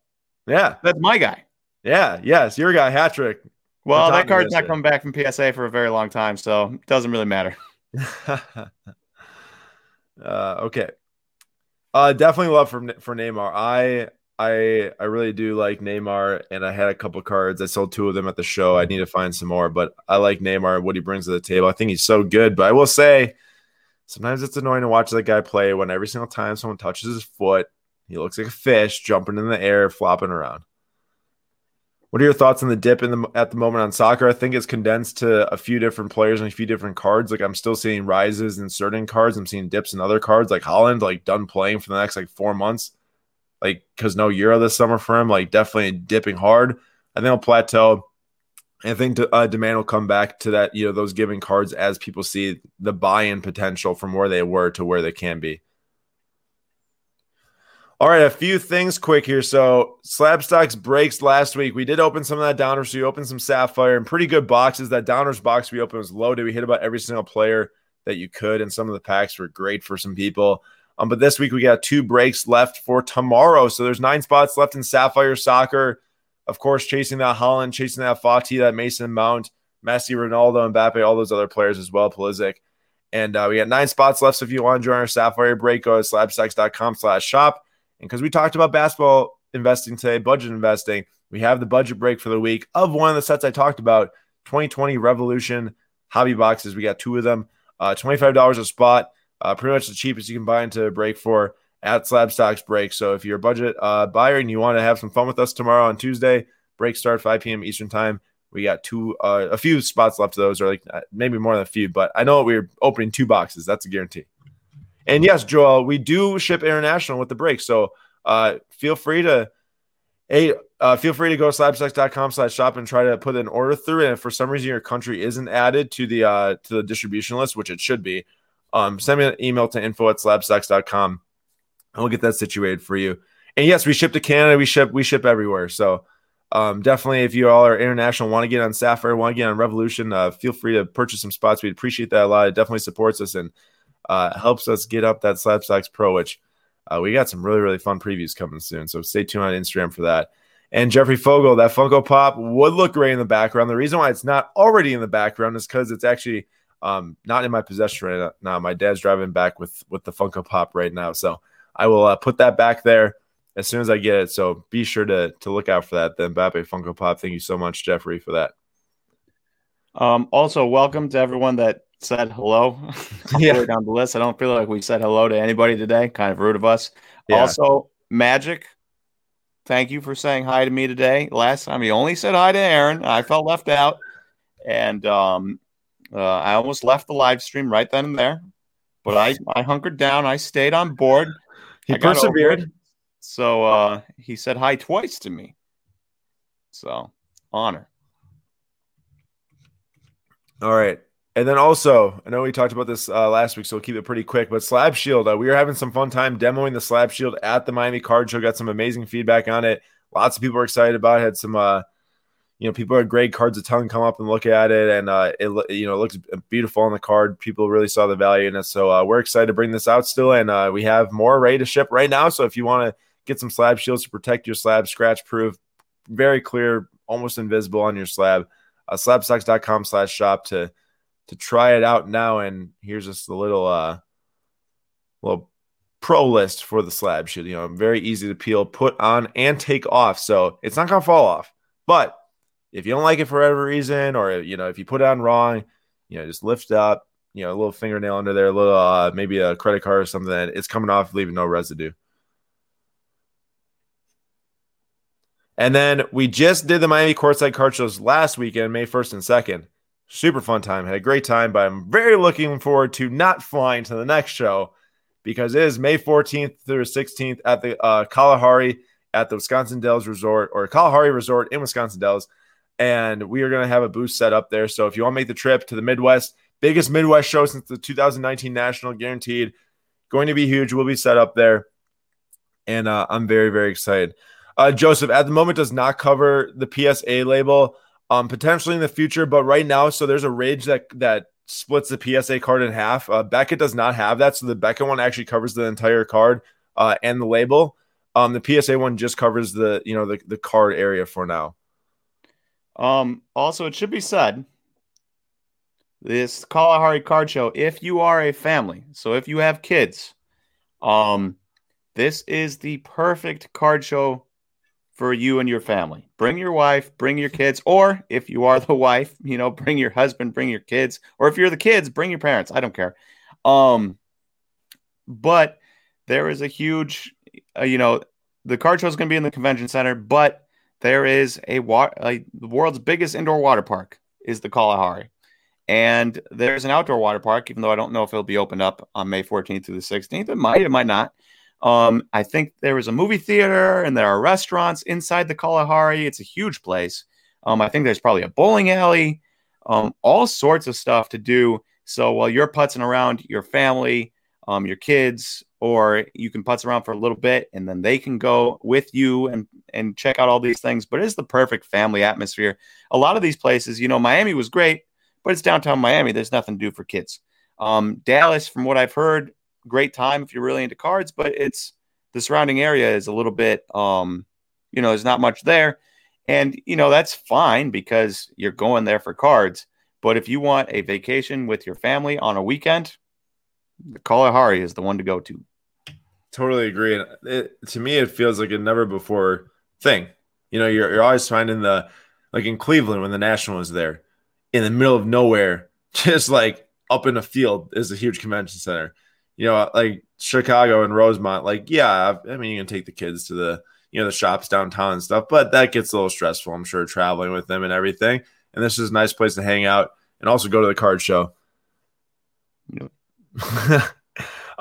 yeah, that's my guy. Yeah, yes, your guy, hat trick. Well, that card's not coming back from PSA for a very long time, so it doesn't really matter. uh, okay. Uh, definitely love for for Neymar. I I I really do like Neymar, and I had a couple cards. I sold two of them at the show. I need to find some more, but I like Neymar. What he brings to the table. I think he's so good. But I will say, sometimes it's annoying to watch that guy play when every single time someone touches his foot, he looks like a fish jumping in the air, flopping around. What are your thoughts on the dip in the at the moment on soccer? I think it's condensed to a few different players and a few different cards. Like I'm still seeing rises in certain cards. I'm seeing dips in other cards, like Haaland, like done playing for the next like four months, like because no Euro this summer for him. Like definitely dipping hard. I think he'll plateau. I think uh, demand will come back to that, you know, those giving cards as people see the buy-in potential from where they were to where they can be. All right, a few things quick here. So Slabstox breaks last week. We did open some of that downer. So we opened some sapphire and pretty good boxes. That Donruss box we opened was loaded. We hit about every single player that you could, and some of the packs were great for some people. Um, but this week we got two breaks left for tomorrow. So there's nine spots left in Sapphire Soccer. Of course, chasing that Haaland, chasing that Fati, that Mason Mount, Messi, Ronaldo, Mbappe, all those other players as well, Pulisic. And uh, we got nine spots left. So if you want to join our Sapphire break, go to slabstox.com slash shop. And because we talked about basketball investing today, budget investing, we have the budget break for the week of one of the sets I talked about 2020 Revolution hobby boxes. We got two of them, uh, $25 a spot, uh, pretty much the cheapest you can buy into a break for at Slabstox Break. So if you're a budget uh, buyer and you want to have some fun with us tomorrow on Tuesday, break start 5 p.m. Eastern Time. We got two, uh, a few spots left of those, or like uh, maybe more than a few, but I know we're opening two boxes. That's a guarantee. And yes, Joel, we do ship international with the break. So uh, feel free to hey, uh, feel free to go to slabstox.com slash shop and try to put an order through. And if for some reason your country isn't added to the uh, to the distribution list, which it should be, um, send me an email to info at slabstox.com and we'll get that situated for you. And yes, we ship to Canada, we ship, we ship everywhere. So um, definitely, if you all are international, want to get on Sapphire, want to get on Revolution, uh, feel free to purchase some spots. We'd appreciate that a lot. It definitely supports us and uh, helps us get up that Slabstox Pro, which uh, we got some really, really fun previews coming soon. So stay tuned on Instagram for that. And Jeffrey Fogel, that Funko Pop would look great in the background. The reason why it's not already in the background is because it's actually um, not in my possession right now. My dad's driving back with with the Funko Pop right now, so I will uh, put that back there as soon as I get it. So be sure to to look out for that. The Mbappe Funko Pop. Thank you so much, Jeffrey, for that. Um, also, welcome to everyone that said hello yeah. down the list. I don't feel like we said hello to anybody today. Kind of rude of us. Yeah. Also, Magic, thank you for saying hi to me today. Last time you only said hi to Aaron. I felt left out. And um, uh, I almost left the live stream right then and there. But I, I hunkered down. I stayed on board. He persevered. So uh, he said hi twice to me. So honor. All right. And then also, I know we talked about this uh, last week, so we'll keep it pretty quick. But Slab Shield, uh, we were having some fun time demoing the Slab Shield at the Miami Card Show. Got some amazing feedback on it. Lots of people were excited about it. Had some, uh, you know, people had great cards a ton come up and look at it, and uh, it you know looks beautiful on the card. People really saw the value in it, so uh, we're excited to bring this out still, and uh, we have more ready to ship right now. So if you want to get some slab shields to protect your slab, scratch proof, very clear, almost invisible on your slab, uh, slabstox.com slash shop to to try it out now. And here's just a little uh little pro list for the slab shield. You know, very easy to peel, put on, and take off. So it's not gonna fall off. But if you don't like it for whatever reason, or you know, if you put it on wrong, you know, just lift up, you know, a little fingernail under there, a little uh, maybe a credit card or something, it's coming off, leaving no residue. And then we just did the Miami courtside card shows last weekend, May 1st and 2nd. Super fun time. Had a great time, but I'm very looking forward to not flying to the next show because it is May 14th through 16th at the uh, Kalahari at the Wisconsin Dells Resort or Kalahari Resort in Wisconsin Dells. And we are going to have a booth set up there. So if you want to make the trip to the Midwest, biggest Midwest show since the 2019 National, guaranteed, going to be huge. We'll be set up there. And uh, I'm very, very excited. Uh, Joseph, at the moment, does not cover the PSA label. Um, potentially in the future, but right now, so there's a ridge that that splits the PSA card in half. Uh, Beckett does not have that, so the Beckett one actually covers the entire card uh, and the label. Um, the PSA one just covers the you know the the card area for now. Um, also, it should be said this Kalahari card show. If you are a family, so if you have kids, um, this is the perfect card show for you and your family. Bring your wife, bring your kids, or if you are the wife, you know, bring your husband, bring your kids, or if you're the kids, bring your parents. I don't care. Um, but there is a huge, uh, you know, the card show is going to be in the convention center, but there is a water, the world's biggest indoor water park is the Kalahari. And there's an outdoor water park, even though I don't know if it'll be opened up on May 14th through the 16th. It might, it might not. Um, I think there is a movie theater and there are restaurants inside the Kalahari. It's a huge place. Um, I think there's probably a bowling alley, um, all sorts of stuff to do. So while you're putzing around, your family, um, your kids, or you can putz around for a little bit and then they can go with you and and check out all these things. But it's the perfect family atmosphere. A lot of these places, you know, Miami was great, but it's downtown Miami. There's nothing to do for kids. Um, Dallas, from what I've heard, great time if you're really into cards, but it's the surrounding area is a little bit, um, you know, there's not much there. And, you know, that's fine because you're going there for cards. But if you want a vacation with your family on a weekend, the Kalahari is the one to go to. Totally agree. And it, to me, it feels like a never before thing. You know, you're, you're always finding the, like in Cleveland when the National was there, in the middle of nowhere, just like up in a field is a huge convention center you know, like Chicago and Rosemont, like, yeah, I mean, you can take the kids to the, you know, the shops downtown and stuff, but that gets a little stressful, I'm sure, traveling with them and everything. And this is a nice place to hang out and also go to the card show.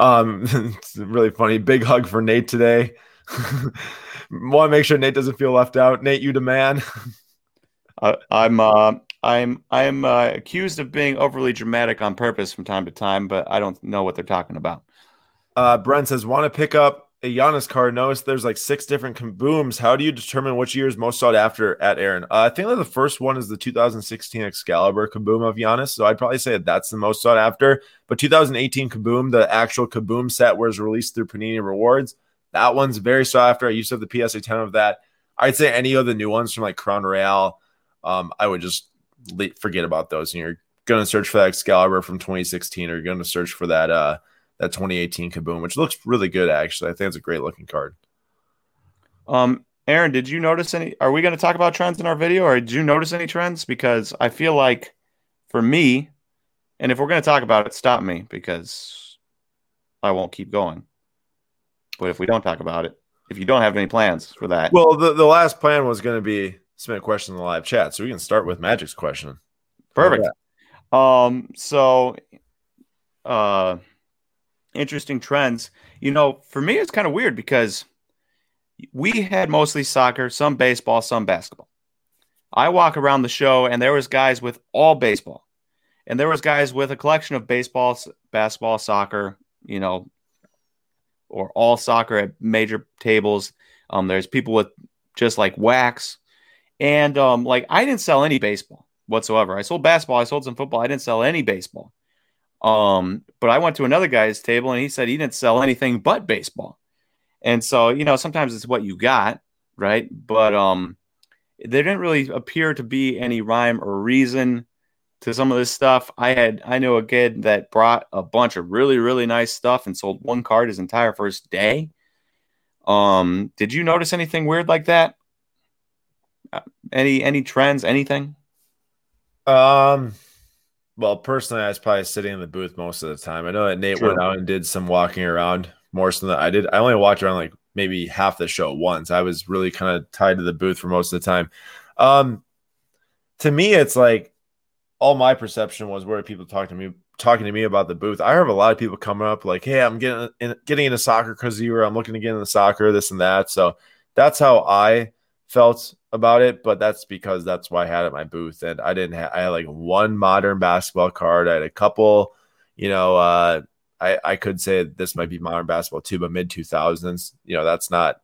um, it's really funny. Big hug for Nate today. Want to make sure Nate doesn't feel left out. Nate, you demand. I, I'm uh, I'm I'm uh, accused of being overly dramatic on purpose from time to time, but I don't know what they're talking about. Uh, Brent says, "Want to pick up a Giannis card? Notice there's like six different kabooms. How do you determine which year is most sought after at Aaron? Uh, I think that the first one is the 2016 Excalibur kaboom of Giannis, so I'd probably say that that's the most sought after. But 2018 kaboom, the actual kaboom set, was released through Panini Rewards. That one's very sought after. I used to have the PSA 10 of that. I'd say any of the new ones from like Crown Royale, um, I would just forget about those. And you're going to search for that Excalibur from 2016, or you're going to search for that uh that 2018 Kaboom, which looks really good. Actually, I think it's a great looking card. Um, Aaron, did you notice any? Are we going to talk about trends in our video, or did you notice any trends? Because I feel like for me, and if we're going to talk about it, stop me because I won't keep going. But if we don't talk about it, if you don't have any plans for that, well, the, the last plan was going to be submit a question in the live chat. So we can start with Magic's question. Perfect. Um, so uh interesting trends. You know, for me it's kind of weird because we had mostly soccer, some baseball, some basketball. I walk around the show and there was guys with all baseball. And there was guys with a collection of baseball, basketball, soccer, you know, or all soccer at major tables. Um, there's people with just like wax. And um, like I didn't sell any baseball whatsoever. I sold basketball, I sold some football, I didn't sell any baseball. Um, but I went to another guy's table and he said he didn't sell anything but baseball. And so, you know, sometimes it's what you got, right? But um there didn't really appear to be any rhyme or reason to some of this stuff. I had I know a kid that brought a bunch of really really nice stuff and sold one card his entire first day. Um, did you notice anything weird like that? Uh, any any trends? Anything? Um. Well, personally, I was probably sitting in the booth most of the time. I know that Nate went out and did some walking around more so than I did. I only walked around like maybe half the show once. I was really kind of tied to the booth for most of the time. Um, to me, it's like all my perception was where people talk to me talking to me about the booth. I have a lot of people coming up like, "Hey, I'm getting in, getting into soccer because you were. I'm looking to get into soccer, this and that." So that's how I felt about it. But that's because that's why I had at my booth, and I didn't. have I had like one modern basketball card. I had a couple, you know. uh I I could say this might be modern basketball too, but mid two thousands. You know, that's not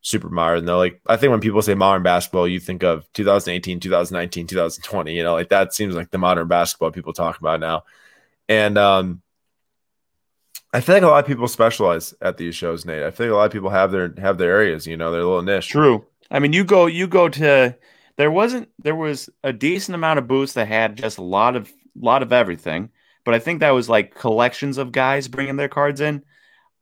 super modern though. Like I think when people say modern basketball, you think of 2018, 2019, 2020. You know, like that seems like the modern basketball people talk about now. And um, I feel like a lot of people specialize at these shows, Nate. I feel like a lot of people have their have their areas, you know, their little niche. True. I mean, you go you go to there wasn't there was a decent amount of booths that had just a lot of lot of everything, but I think that was like collections of guys bringing their cards in.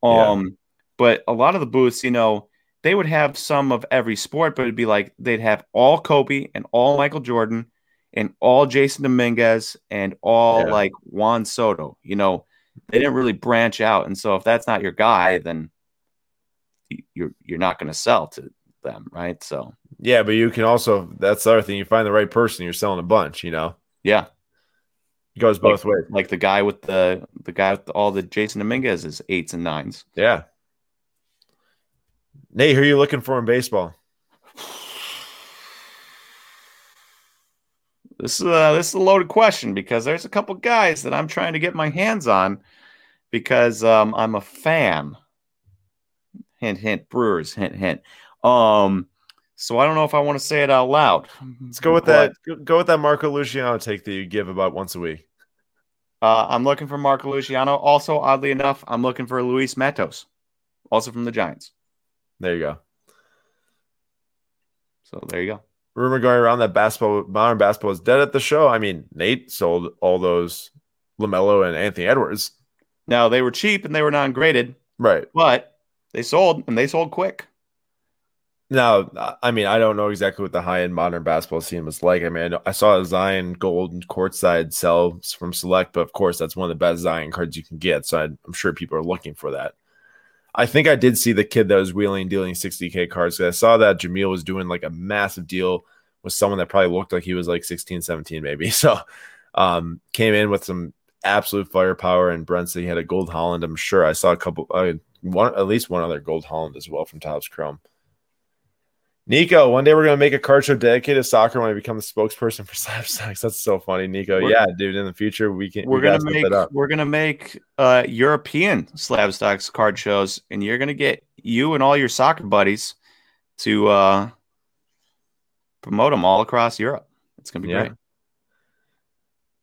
Um, yeah. but a lot of the booths, you know, they would have some of every sport, but it'd be like they'd have all Kobe and all Michael Jordan and all Jasson Dominguez and all yeah. like Juan Soto. You know, they didn't really branch out, and so if that's not your guy, then you're you're not going to sell to them, right? So yeah, but you can also that's the other thing. You find the right person, you're selling a bunch. You know. Yeah. It goes both like, ways. Like the guy with the the guy with all the Jasson Dominguez is eights and nines. Yeah. Nate, who are you looking for in baseball? This is a, this is a loaded question because there's a couple guys that I'm trying to get my hands on because um, I'm a fan. Hint, hint. Brewers. Hint, hint. Um, so I don't know if I want to say it out loud. Let's go with but, that. Go with that Marco Luciano take that you give about once a week. Uh, I'm looking for Marco Luciano. Also, oddly enough, I'm looking for Luis Matos, also from the Giants. There you go. So there you go. Rumor going around that basketball, modern basketball is dead at the show. I mean, Nate sold all those LaMelo and Anthony Edwards. Now they were cheap and they were non graded. Right. But they sold and they sold quick. Now, I mean, I don't know exactly what the high end modern basketball scene was like. I mean, I, saw a Zion gold courtside sell from Select, but of course, that's one of the best Zion cards you can get. So I'm sure people are looking for that. I think I did see the kid that was wheeling dealing 60k cards. I saw that Jameel was doing like a massive deal with someone that probably looked like he was like 16, 17 maybe. So um, came in with some absolute firepower and Brent said he had a gold Haaland. I'm sure I saw a couple, uh, one at least one other gold Haaland as well from Topps Chrome. Nico, one day we're gonna make a card show dedicated to soccer when I become the spokesperson for Slabstox. That's so funny, Nico. We're, yeah, dude. In the future, we can. We're we gonna make we're gonna make uh, European Slabstox card shows, and you're gonna get you and all your soccer buddies to uh, promote them all across Europe. It's gonna be yeah. great.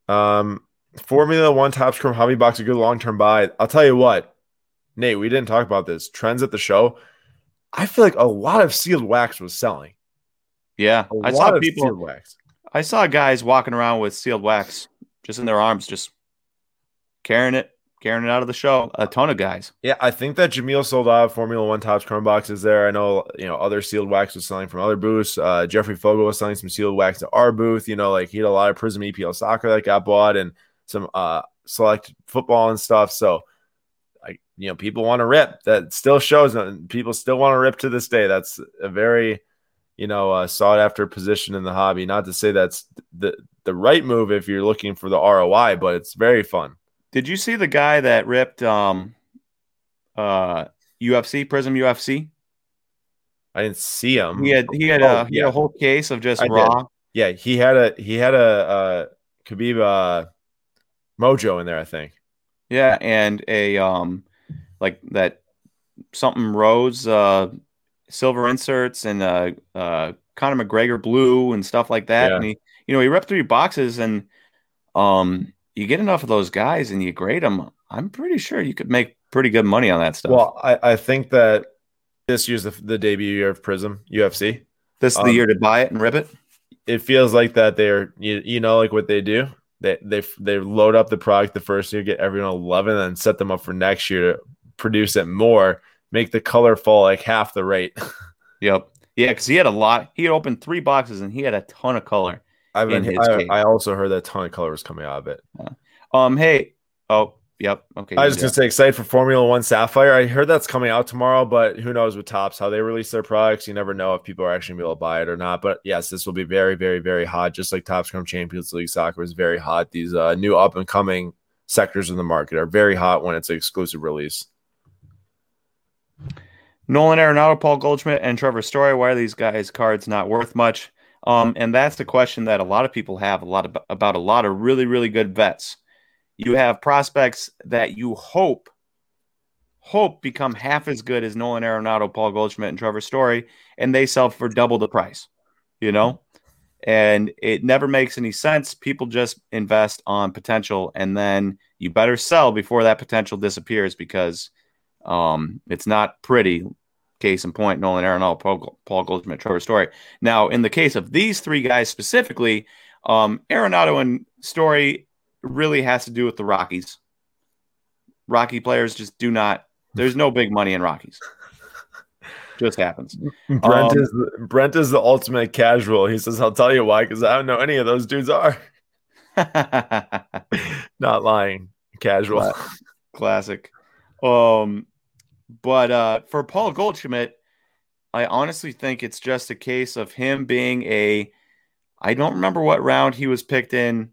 Um, Formula One Topps Chrome Hobby Box a good long term buy. I'll tell you what, Nate. We didn't talk about this trends at the show I feel like a lot of sealed wax was selling. Yeah, a I saw people. wax. I saw guys walking around with sealed wax just in their arms, just carrying it, carrying it out of the show. A ton of guys. Yeah, I think that Jameel sold out Formula One Topps Chrome boxes there. I know, you know, other sealed wax was selling from other booths. Uh, Jeffrey Fogel was selling some sealed wax to our booth. You know, like he had a lot of Prizm EPL soccer that got bought and some uh select football and stuff. So you know people want to rip that still shows and people still want to rip to this day that's a very you know uh, sought after position in the hobby not to say that's the the right move if you're looking for the ROI but it's very fun did you see the guy that ripped um uh UFC Prizm UFC I didn't see him. He had he had, oh, a, he yeah. had a whole case of just I raw. Did. Yeah, he had a he had a uh Khabib uh mojo in there, I think. Yeah, and a um like that something rose uh silver inserts and uh uh Conor McGregor blue and stuff like that. Yeah. And he you know he ripped three boxes and um you get enough of those guys and you grade them. I'm pretty sure you could make pretty good money on that stuff. Well, I, I think that this year's the, the debut year of Prizm UFC. This is um, the year to buy it and rip it. It feels like that they're you, you know like what they do. They they they load up the product the first year, get everyone eleven, and then set them up for next year to produce it more, make the color fall like half the rate. yep. Yeah, because he had a lot. He had opened three boxes and he had a ton of color. I've been, I, I, also heard that a ton of color was coming out of it. Yeah. Um. Hey. Oh. Yep. Okay. I was just gonna say excited for Formula One Sapphire. I heard that's coming out tomorrow, but who knows with Topps how they release their products? You never know if people are actually gonna be able to buy it or not. But yes, this will be very, very, very hot. Just like Topps Chrome Champions League soccer is very hot. These uh, new up and coming sectors in the market are very hot when it's an exclusive release. Nolan Arenado, Paul Goldschmidt, and Trevor Story. Why are these guys' cards not worth much? Um, and that's the question that a lot of people have a lot of, about a lot of really, really good vets. You have prospects that you hope hope become half as good as Nolan Arenado, Paul Goldschmidt, and Trevor Story, and they sell for double the price. You know, and it never makes any sense. People just invest on potential, and then you better sell before that potential disappears because um, it's not pretty. Case in point, Nolan Arenado, Paul, Goldschmidt, Trevor Story. Now, in the case of these three guys specifically, um, Arenado and Story really has to do with the Rockies. Rocky players just do not. There's no big money in Rockies. just happens. Brent um, is Brent is the ultimate casual. He says, "I'll tell you why, because I don't know any of those dudes are." Not lying, casual, classic. Um, but uh, for Paul Goldschmidt, I honestly think it's just a case of him being a. I don't remember what round he was picked in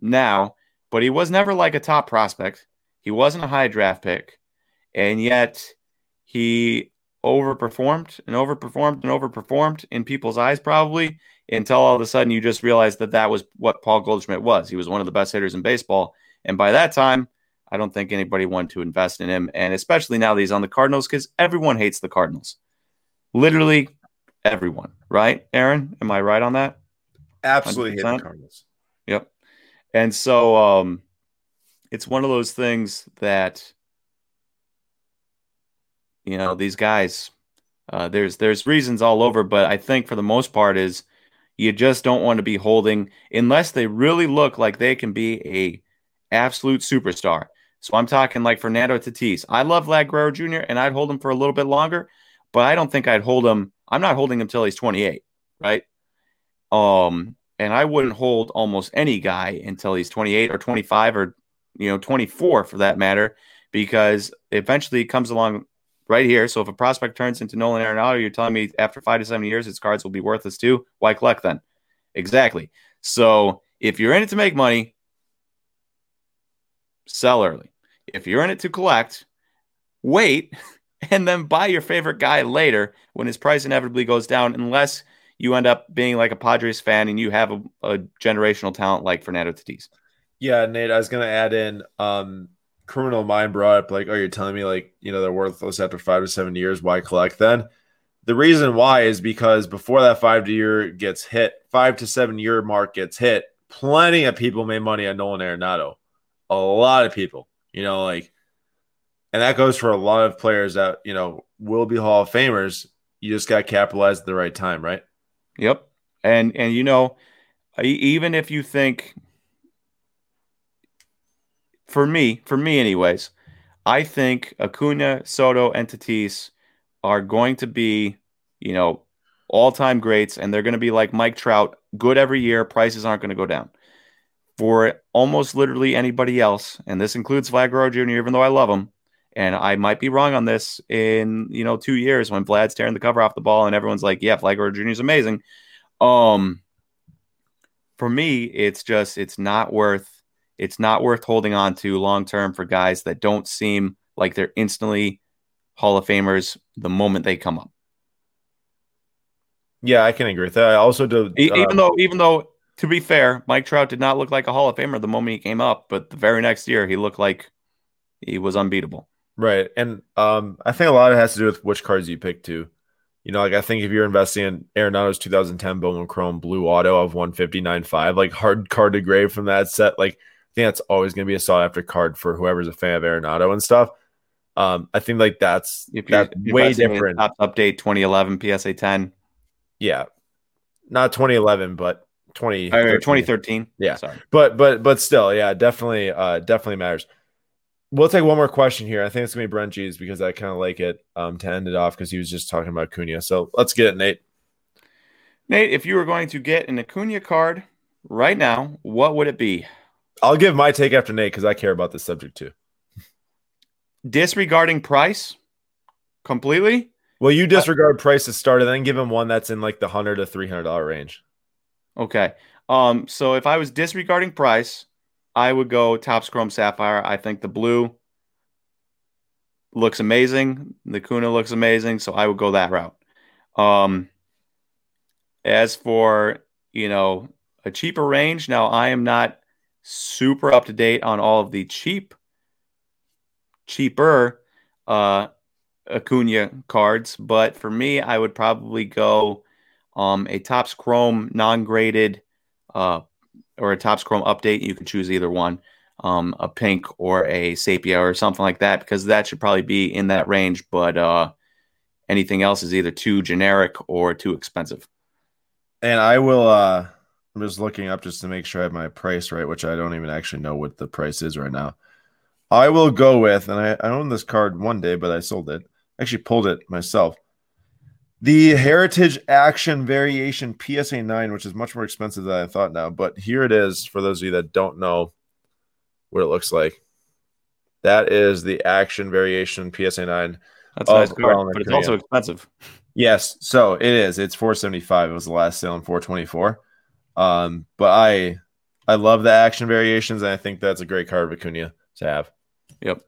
now, but he was never like a top prospect. He wasn't a high draft pick, and yet he overperformed and overperformed and overperformed in people's eyes, probably until all of a sudden you just realized that that was what Paul Goldschmidt was. He was one of the best hitters in baseball, and by that time, I don't think anybody wanted to invest in him, and especially now that he's on the Cardinals, because everyone hates the Cardinals. Literally everyone, right? Aaron, am I right on that? Absolutely 100%? hate the Cardinals. Yep. And so um, it's one of those things that you know these guys. Uh, there's there's reasons all over, but I think for the most part is you just don't want to be holding unless they really look like they can be a absolute superstar. So I'm talking like Fernando Tatis. I love Vlad Guerrero Jr. and I'd hold him for a little bit longer, but I don't think I'd hold him. I'm not holding him until he's 28, right? Um, and I wouldn't hold almost any guy until he's 28 or 25 or you know 24 for that matter, because eventually it comes along right here. So if a prospect turns into Nolan Arenado, you're telling me after five to seven years his cards will be worthless too. Why collect then? Exactly. So if you're in it to make money, sell early. If you're in it to collect, wait and then buy your favorite guy later when his price inevitably goes down, unless you end up being like a Padres fan and you have a, a generational talent like Fernando Tatis. Yeah, Nate, I was gonna add in um criminal mind brought up like, oh, you're telling me like, you know, they're worthless after five to seven years. Why collect then? The reason why is because before that five to year gets hit, five to seven year mark gets hit, plenty of people made money on Nolan Arenado. A lot of people you know, like, and that goes for a lot of players that, you know, will be Hall of Famers. You just got capitalized at the right time, right? Yep. And, and, you know, even if you think, for me, for me, anyways, I think Acuna, Soto, and Tatis are going to be, you know, all time greats, and they're going to be like Mike Trout, good every year. Prices aren't going to go down for almost literally anybody else, and this includes Vlad Guerrero Jr., even though I love him. And I might be wrong on this in, you know, two years when Vlad's tearing the cover off the ball and everyone's like, yeah, Vlad Guerrero Jr. is amazing. Um, for me, it's just, it's not worth, it's not worth holding on to long term for guys that don't seem like they're instantly Hall of Famers the moment they come up. Yeah, I can agree with that. I also do. Uh, even though, even though, to be fair, Mike Trout did not look like a Hall of Famer the moment he came up, but the very next year he looked like he was unbeatable. Right, and um, I think a lot of it has to do with which cards you pick too. You know, like I think if you're investing in Arenado's 2010 Bowman Chrome Blue Auto of 159.5, like hard card to grade from that set, like I think that's always going to be a sought after card for whoever's a fan of Arenado and stuff. Um, I think like that's if that's way different. Update 2011 PSA 10. Yeah, not 2011, but 20 2013. Yeah, sorry, but but but still, yeah, definitely, uh, definitely matters. We'll take one more question here. I think it's gonna be Brent G's because I kind of like it um, to end it off because he was just talking about Acuna. So let's get it, Nate. Nate, if you were going to get an Acuna card right now, what would it be? I'll give my take after Nate because I care about this subject too. Disregarding price completely. Well, you disregard uh, price to start, and then give him one that's in like the hundred to three hundred dollar range. Okay. Um. So if I was disregarding price, I would go Topps Chrome Sapphire. I think the blue looks amazing. The Kuna looks amazing, so I would go that route. Um, as for you know a cheaper range, now I am not super up to date on all of the cheap, cheaper uh, Acuna cards, but for me, I would probably go um, a Topps Chrome non-graded uh, or a Topps Chrome update. You can choose either one, um, a pink or a sepia or something like that, because that should probably be in that range. But uh, anything else is either too generic or too expensive. And I will. Uh, I'm just looking up just to make sure I have my price right, which I don't even actually know what the price is right now. I will go with, and I, I owned this card one day, but I sold it. I actually pulled it myself. The Heritage Action Variation PSA 9, which is much more expensive than I thought now, but here it is for those of you that don't know what it looks like. That is the Action Variation PSA 9. That's nice card, but it's also expensive. Yes, so it is. It's 475. It was the last sale in 424. Um, but I I love the action variations, and I think that's a great card of Acuna to have. Yep.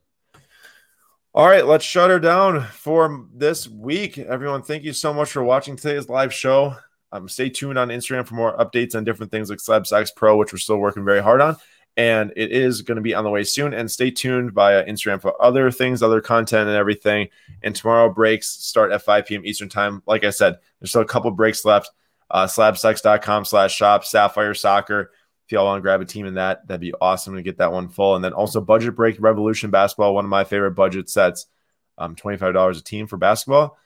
All right, let's shut her down for this week. Everyone, thank you so much for watching today's live show. Um, stay tuned on Instagram for more updates on different things like Slabstox Pro, which we're still working very hard on. And it is going to be on the way soon. And stay tuned via Instagram for other things, other content, and everything. And tomorrow breaks start at 5 p.m. Eastern Time. Like I said, there's still a couple breaks left. Uh, slabstox.com slash shop, Sapphire Soccer if y'all want to grab a team in that, that'd be awesome to get that one full. And then also Budget Break Revolution Basketball, one of my favorite budget sets, um, $25 a team for basketball.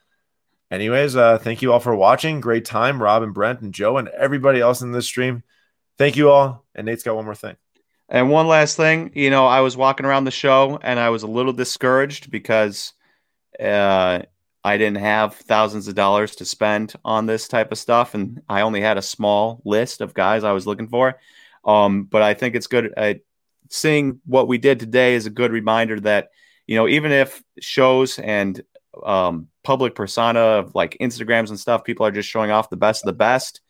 Anyways, uh, thank you all for watching. Great time, Rob and Brent and Joe and everybody else in this stream. Thank you all. And Nate's got one more thing. And one last thing, you know, I was walking around the show and I was a little discouraged because uh, I didn't have thousands of dollars to spend on this type of stuff, and I only had a small list of guys I was looking for. Um, but I think it's good. Uh, seeing what we did today is a good reminder that you know even if shows and um, public persona of like Instagrams and stuff, people are just showing off the best of the best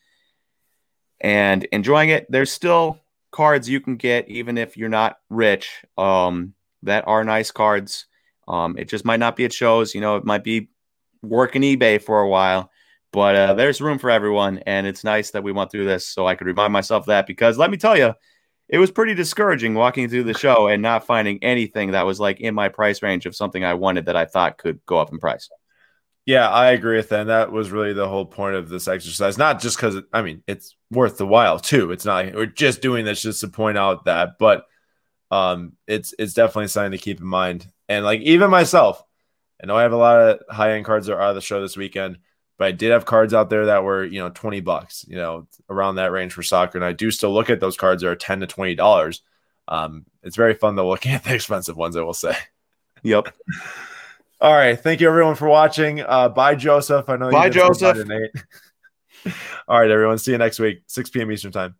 and enjoying it. There's still cards you can get even if you're not rich. Um, that are nice cards. Um, it just might not be at shows. You know, it might be working eBay for a while. But uh, there's room for everyone, and it's nice that we went through this so I could remind myself that because let me tell you, it was pretty discouraging walking through the show and not finding anything that was like in my price range of something I wanted that I thought could go up in price. Yeah, I agree with that. And that was really the whole point of this exercise. Not just because, I mean, it's worth the while too. It's not like we're just doing this just to point out that, but um, it's it's definitely something to keep in mind. And like even myself, I know I have a lot of high end cards that are out of the show this weekend but I did have cards out there that were, you know, 20 bucks, you know, around that range for soccer. And I do still look at those cards that are 10 to $20. Um, it's very fun to look at the expensive ones, I will say. Yep. All right. Thank you everyone for watching. Uh, bye, Joseph. I know. Bye, Joseph. All right, everyone. See you next week, 6 p.m. Eastern time.